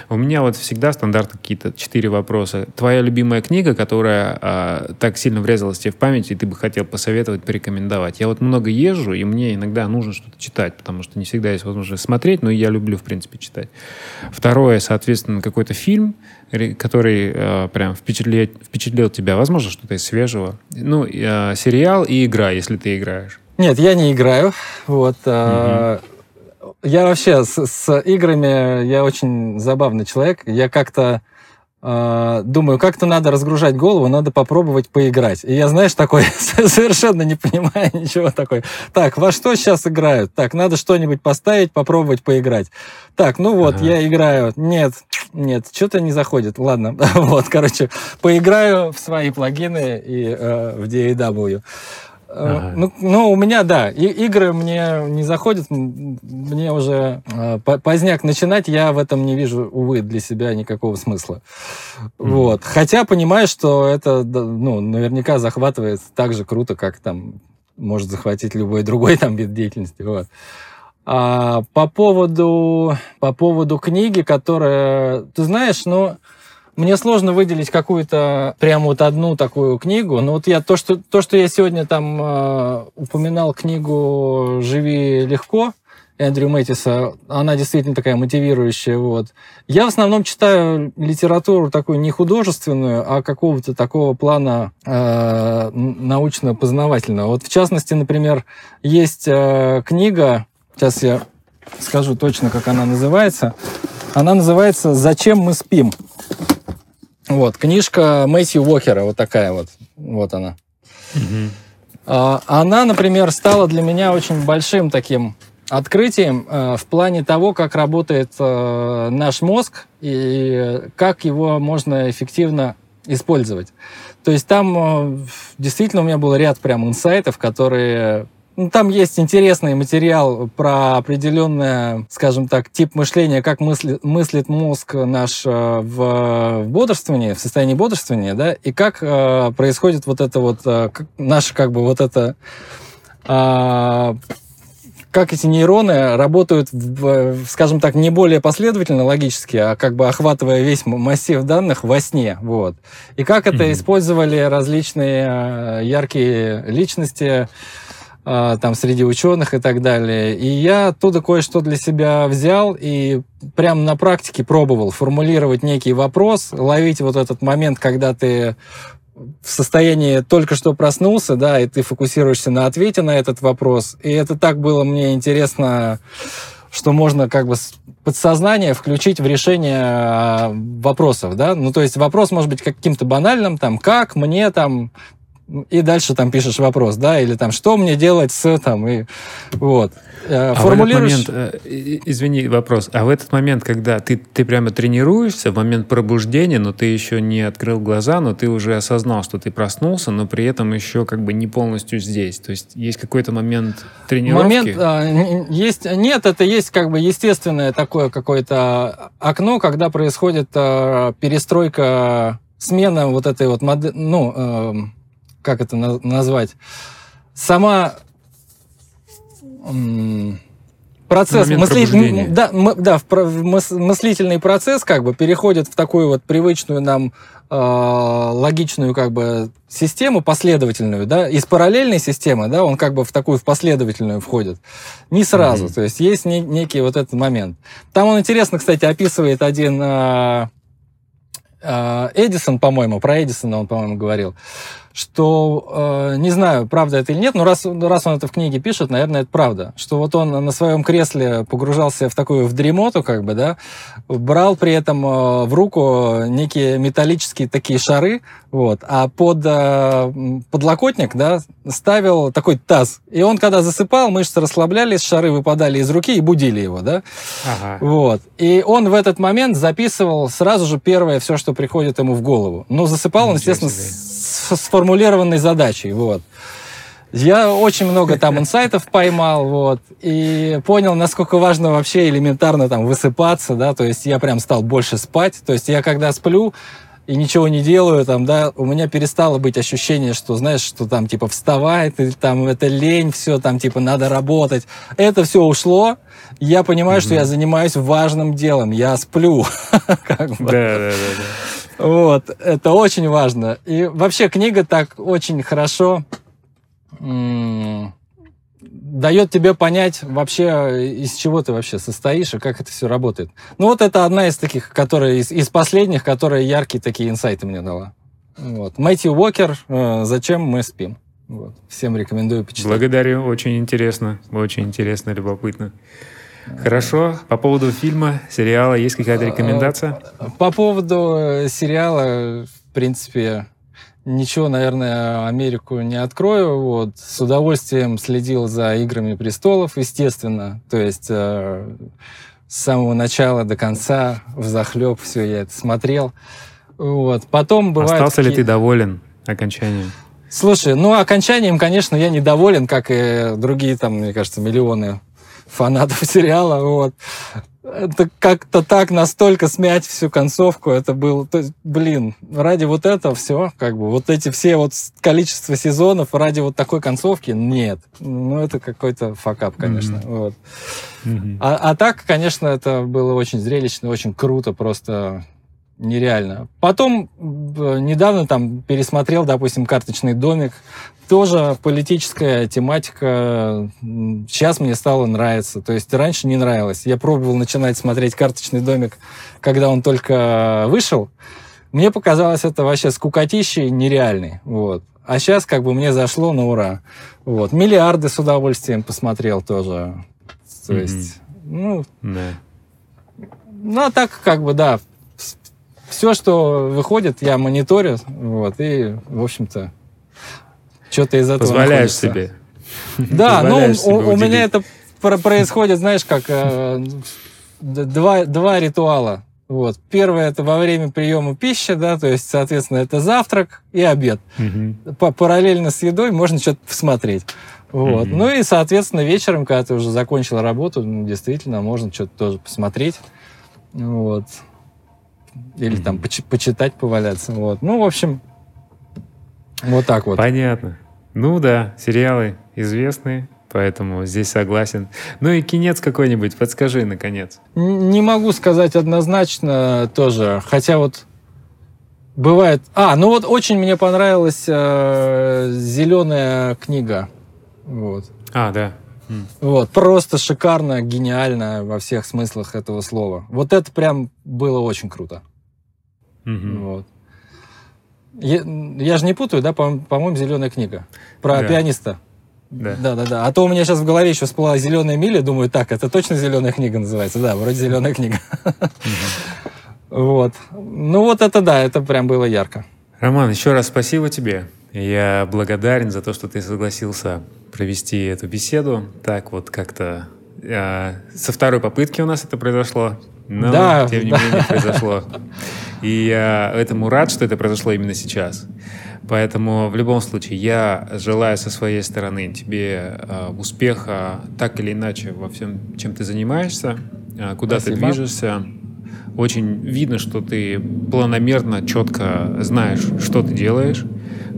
У меня вот всегда стандарт какие-то четыре вопроса. Твоя любимая книга, которая а, так сильно врезалась тебе в память, и ты бы хотел посоветовать, порекомендовать. Я вот много езжу, и мне иногда нужно что-то читать, потому что не всегда есть возможность смотреть, но я люблю, в принципе, читать. Второе, соответственно, какой-то фильм, который э, прям впечатлил, впечатлил тебя. Возможно, что-то из свежего. Ну, э, сериал и игра, если ты играешь. Нет, я не играю. Вот. Угу. Я вообще с, с играми, я очень забавный человек. Я как-то э, думаю, как-то надо разгружать голову, надо попробовать поиграть. И я, знаешь, такой совершенно не понимаю ничего такой. Так, во что сейчас играют? Так, надо что-нибудь поставить, попробовать поиграть. Так, ну вот, ага. я играю. Нет, нет, что-то не заходит. Ладно, вот, короче, поиграю в свои плагины и э, в DAW. Ага. Ну, ну, у меня, да, и, игры мне не заходят, мне уже э, поздняк начинать, я в этом не вижу, увы, для себя никакого смысла. Mm. Вот. Хотя понимаю, что это, ну, наверняка захватывает так же круто, как там может захватить любой другой там вид деятельности. Вот. А по поводу, по поводу книги, которая, ты знаешь, ну, мне сложно выделить какую-то прям вот одну такую книгу. Но вот я то, что, то, что я сегодня там э, упоминал книгу «Живи легко», Эндрю Мэттиса, она действительно такая мотивирующая. Вот. Я в основном читаю литературу такую не художественную, а какого-то такого плана э, научно-познавательного. Вот в частности, например, есть э, книга, сейчас я скажу точно, как она называется. Она называется «Зачем мы спим?». Вот, книжка Мэтью Уокера, вот такая вот. Вот она. Угу. Она, например, стала для меня очень большим таким открытием э, в плане того, как работает э, наш мозг и как его можно эффективно использовать. То есть там э, действительно у меня был ряд прям инсайтов, которые там есть интересный материал про определенное, скажем так, тип мышления, как мысли, мыслит мозг наш э, в, бодрствовании, в состоянии бодрствования, да, и как э, происходит вот это вот, э, наше как бы вот это, э, как эти нейроны работают, в, скажем так, не более последовательно, логически, а как бы охватывая весь массив данных во сне, вот. И как это mm-hmm. использовали различные э, яркие личности, там среди ученых и так далее. И я оттуда кое-что для себя взял и прямо на практике пробовал формулировать некий вопрос, ловить вот этот момент, когда ты в состоянии только что проснулся, да, и ты фокусируешься на ответе на этот вопрос. И это так было мне интересно, что можно как бы подсознание включить в решение а, вопросов, да. Ну, то есть вопрос может быть каким-то банальным, там, как мне там и дальше там пишешь вопрос, да, или там, что мне делать с, там, и вот. Э, а формулируешь... в этот момент, э, извини, вопрос, а в этот момент, когда ты, ты прямо тренируешься, в момент пробуждения, но ты еще не открыл глаза, но ты уже осознал, что ты проснулся, но при этом еще как бы не полностью здесь, то есть есть какой-то момент тренировки? Момент а, есть, нет, это есть как бы естественное такое какое-то окно, когда происходит а, перестройка смена вот этой вот модели, ну, э, как это назвать, сама процесс мысли... да, да, мыслительный процесс как бы переходит в такую вот привычную нам э, логичную как бы систему последовательную, да, из параллельной системы, да, он как бы в такую в последовательную входит. Не сразу, mm-hmm. то есть есть не, некий вот этот момент. Там он интересно, кстати, описывает один э, Эдисон, по-моему, про Эдисона он, по-моему, говорил, что, э, не знаю, правда это или нет, но раз, раз он это в книге пишет, наверное, это правда, что вот он на своем кресле погружался в такую в дремоту, как бы, да, брал при этом э, в руку некие металлические такие шары, вот, а под э, подлокотник, да, ставил такой таз. И он, когда засыпал, мышцы расслаблялись, шары выпадали из руки и будили его, да, ага. вот. И он в этот момент записывал сразу же первое все, что приходит ему в голову. Но засыпал он, естественно, сформулированной задачей, вот. Я очень много там инсайтов поймал, вот, и понял, насколько важно вообще элементарно там высыпаться, да, то есть я прям стал больше спать, то есть я когда сплю, и ничего не делаю, там, да, у меня перестало быть ощущение, что, знаешь, что там, типа, вставает, или там, это лень, все, там, типа, надо работать. Это все ушло, я понимаю, mm-hmm. что я занимаюсь важным делом, я сплю. Да, да, да. Вот, это очень важно. И вообще книга так очень хорошо дает тебе понять вообще, из чего ты вообще состоишь и как это все работает. Ну вот это одна из таких, которая из, из последних, которая яркие такие инсайты мне дала. Вот. Мэтью Уокер «Зачем мы спим?» Вот. Всем рекомендую почитать. Благодарю, очень интересно, очень интересно, любопытно. Хорошо. По поводу фильма, сериала, есть какая-то рекомендация? По поводу э, сериала, в принципе, ничего, наверное, Америку не открою. Вот. С удовольствием следил за «Играми престолов», естественно. То есть э, с самого начала до конца, в захлеб все я это смотрел. Вот. Потом бывает... Остался ли ты доволен окончанием? Слушай, ну, окончанием, конечно, я недоволен, как и другие, там, мне кажется, миллионы фанатов сериала. Вот. Это как-то так настолько смять всю концовку, это было, то есть, блин, ради вот этого все, как бы, вот эти все вот количество сезонов ради вот такой концовки, нет. Ну, это какой-то факап, конечно. Mm-hmm. Вот. Mm-hmm. А, а так, конечно, это было очень зрелищно, очень круто, просто нереально. Потом недавно там пересмотрел, допустим, карточный домик. Тоже политическая тематика. Сейчас мне стало нравиться. То есть раньше не нравилось. Я пробовал начинать смотреть карточный домик, когда он только вышел. Мне показалось это вообще скукотищей нереальный. Вот. А сейчас как бы мне зашло на ура. Вот. Миллиарды с удовольствием посмотрел тоже. То mm-hmm. есть, ну... Да. Ну, а так как бы, да, все, что выходит, я мониторю, вот, и, в общем-то, что-то из этого Позволяешь находится. себе. Да, ну, у, у меня это происходит, знаешь, как э, два, два ритуала. Вот. Первое это во время приема пищи, да, то есть, соответственно, это завтрак и обед. Угу. Параллельно с едой можно что-то посмотреть. Вот. Угу. Ну и, соответственно, вечером, когда ты уже закончил работу, ну, действительно, можно что-то тоже посмотреть. Вот. Или mm-hmm. там поч- почитать, поваляться. Вот. Ну, в общем, вот так вот. Понятно. Ну да, сериалы известные, поэтому здесь согласен. Ну и кинец какой-нибудь, подскажи, наконец. Не могу сказать однозначно тоже, хотя вот бывает... А, ну вот очень мне понравилась э, «Зеленая книга». Вот. А, да. Вот, просто шикарно, гениально во всех смыслах этого слова. Вот это прям было очень круто. Mm-hmm. Вот. Я, я же не путаю, да, по- по-моему, зеленая книга. Про да. пианиста. Да. да, да, да. А то у меня сейчас в голове еще всплыла зеленая миля, думаю, так, это точно зеленая книга называется. Да, вроде зеленая книга. Вот. Ну вот это да, это прям было ярко. Роман, еще раз спасибо тебе. Я благодарен за то, что ты согласился провести эту беседу. Так вот как-то э, со второй попытки у нас это произошло, но да, тем не да. менее произошло. И я этому рад, что это произошло именно сейчас. Поэтому в любом случае я желаю со своей стороны тебе э, успеха так или иначе во всем, чем ты занимаешься, э, куда Спасибо. ты движешься. Очень видно, что ты планомерно, четко знаешь, что ты делаешь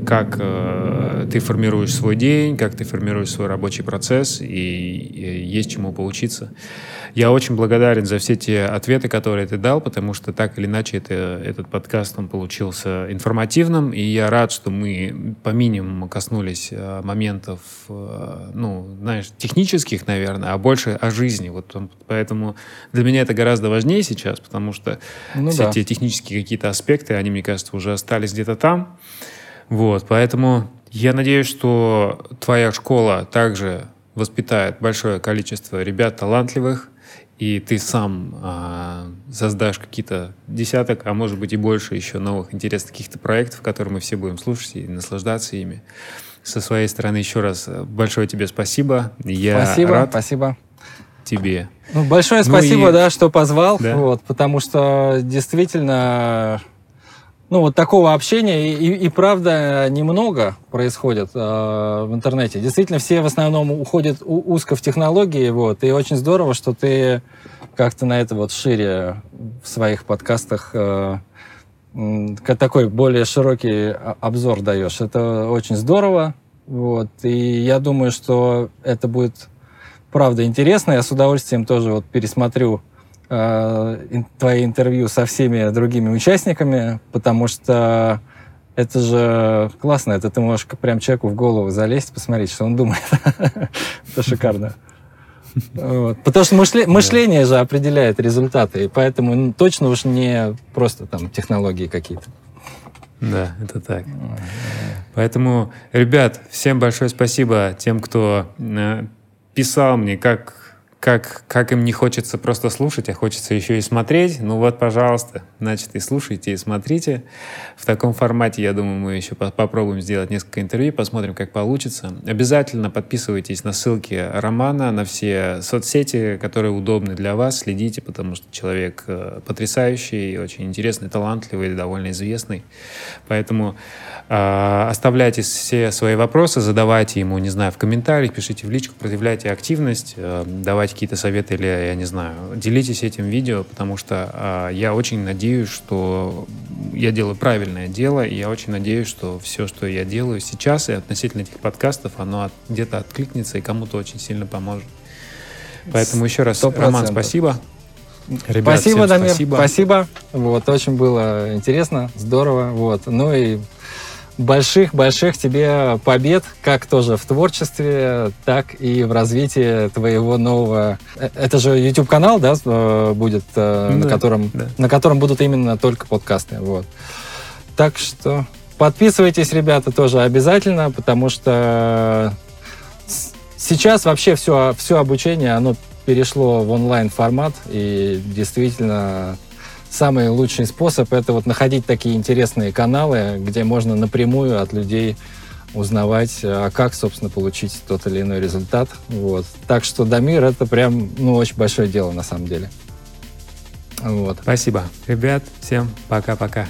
как э, ты формируешь свой день, как ты формируешь свой рабочий процесс, и, и есть чему поучиться. Я очень благодарен за все те ответы, которые ты дал, потому что так или иначе это, этот подкаст он получился информативным, и я рад, что мы по минимуму коснулись э, моментов, э, ну, знаешь, технических, наверное, а больше о жизни. Вот поэтому для меня это гораздо важнее сейчас, потому что ну, все да. те технические какие-то аспекты, они, мне кажется, уже остались где-то там. Вот, поэтому я надеюсь, что твоя школа также воспитает большое количество ребят талантливых, и ты сам э, создашь какие-то десяток, а может быть и больше еще новых интересных каких-то проектов, которые мы все будем слушать и наслаждаться ими. Со своей стороны еще раз большое тебе спасибо. Я спасибо, рад спасибо тебе. Ну, большое ну спасибо, и... да, что позвал, да? вот, потому что действительно ну, вот такого общения и, и, и правда немного происходит э, в интернете. Действительно, все в основном уходят у, узко в технологии, вот, и очень здорово, что ты как-то на это вот шире в своих подкастах э, такой более широкий обзор даешь. Это очень здорово, вот, и я думаю, что это будет правда интересно. Я с удовольствием тоже вот пересмотрю э, твои интервью со всеми другими участниками, потому что это же классно, это ты можешь прям человеку в голову залезть, посмотреть, что он думает. Это шикарно. Вот. Потому что мышле, мышление же определяет результаты, и поэтому точно уж не просто там технологии какие-то. Да, это так. Поэтому, ребят, всем большое спасибо тем, кто э, писал мне, как как, как им не хочется просто слушать, а хочется еще и смотреть, ну вот, пожалуйста, значит, и слушайте, и смотрите. В таком формате, я думаю, мы еще по попробуем сделать несколько интервью, посмотрим, как получится. Обязательно подписывайтесь на ссылки Романа, на все соцсети, которые удобны для вас, следите, потому что человек э, потрясающий, очень интересный, талантливый, довольно известный. Поэтому э, оставляйте все свои вопросы, задавайте ему, не знаю, в комментариях, пишите в личку, проявляйте активность, э, давайте давать какие-то советы или, я не знаю, делитесь этим видео, потому что э, я очень надеюсь, что я делаю правильное дело, и я очень надеюсь, что все, что я делаю сейчас и относительно этих подкастов, оно от, где-то откликнется и кому-то очень сильно поможет. Поэтому еще раз, 100%. Роман, спасибо. Ребят, спасибо, Дамир, спасибо. спасибо. Вот, очень было интересно, здорово. Вот. Ну и больших-больших тебе побед, как тоже в творчестве, так и в развитии твоего нового... Э, это же YouTube-канал, да, э, будет, да, на, котором, да. на котором будут именно только подкасты. Вот. Так что подписывайтесь, ребята, тоже обязательно, потому что сейчас вообще все, все обучение, оно перешло в онлайн-формат, и действительно самый лучший способ это вот находить такие интересные каналы, где можно напрямую от людей узнавать, а как, собственно, получить тот или иной результат. Вот. Так что Дамир это прям, ну, очень большое дело на самом деле. Вот. Спасибо. Ребят, всем пока-пока.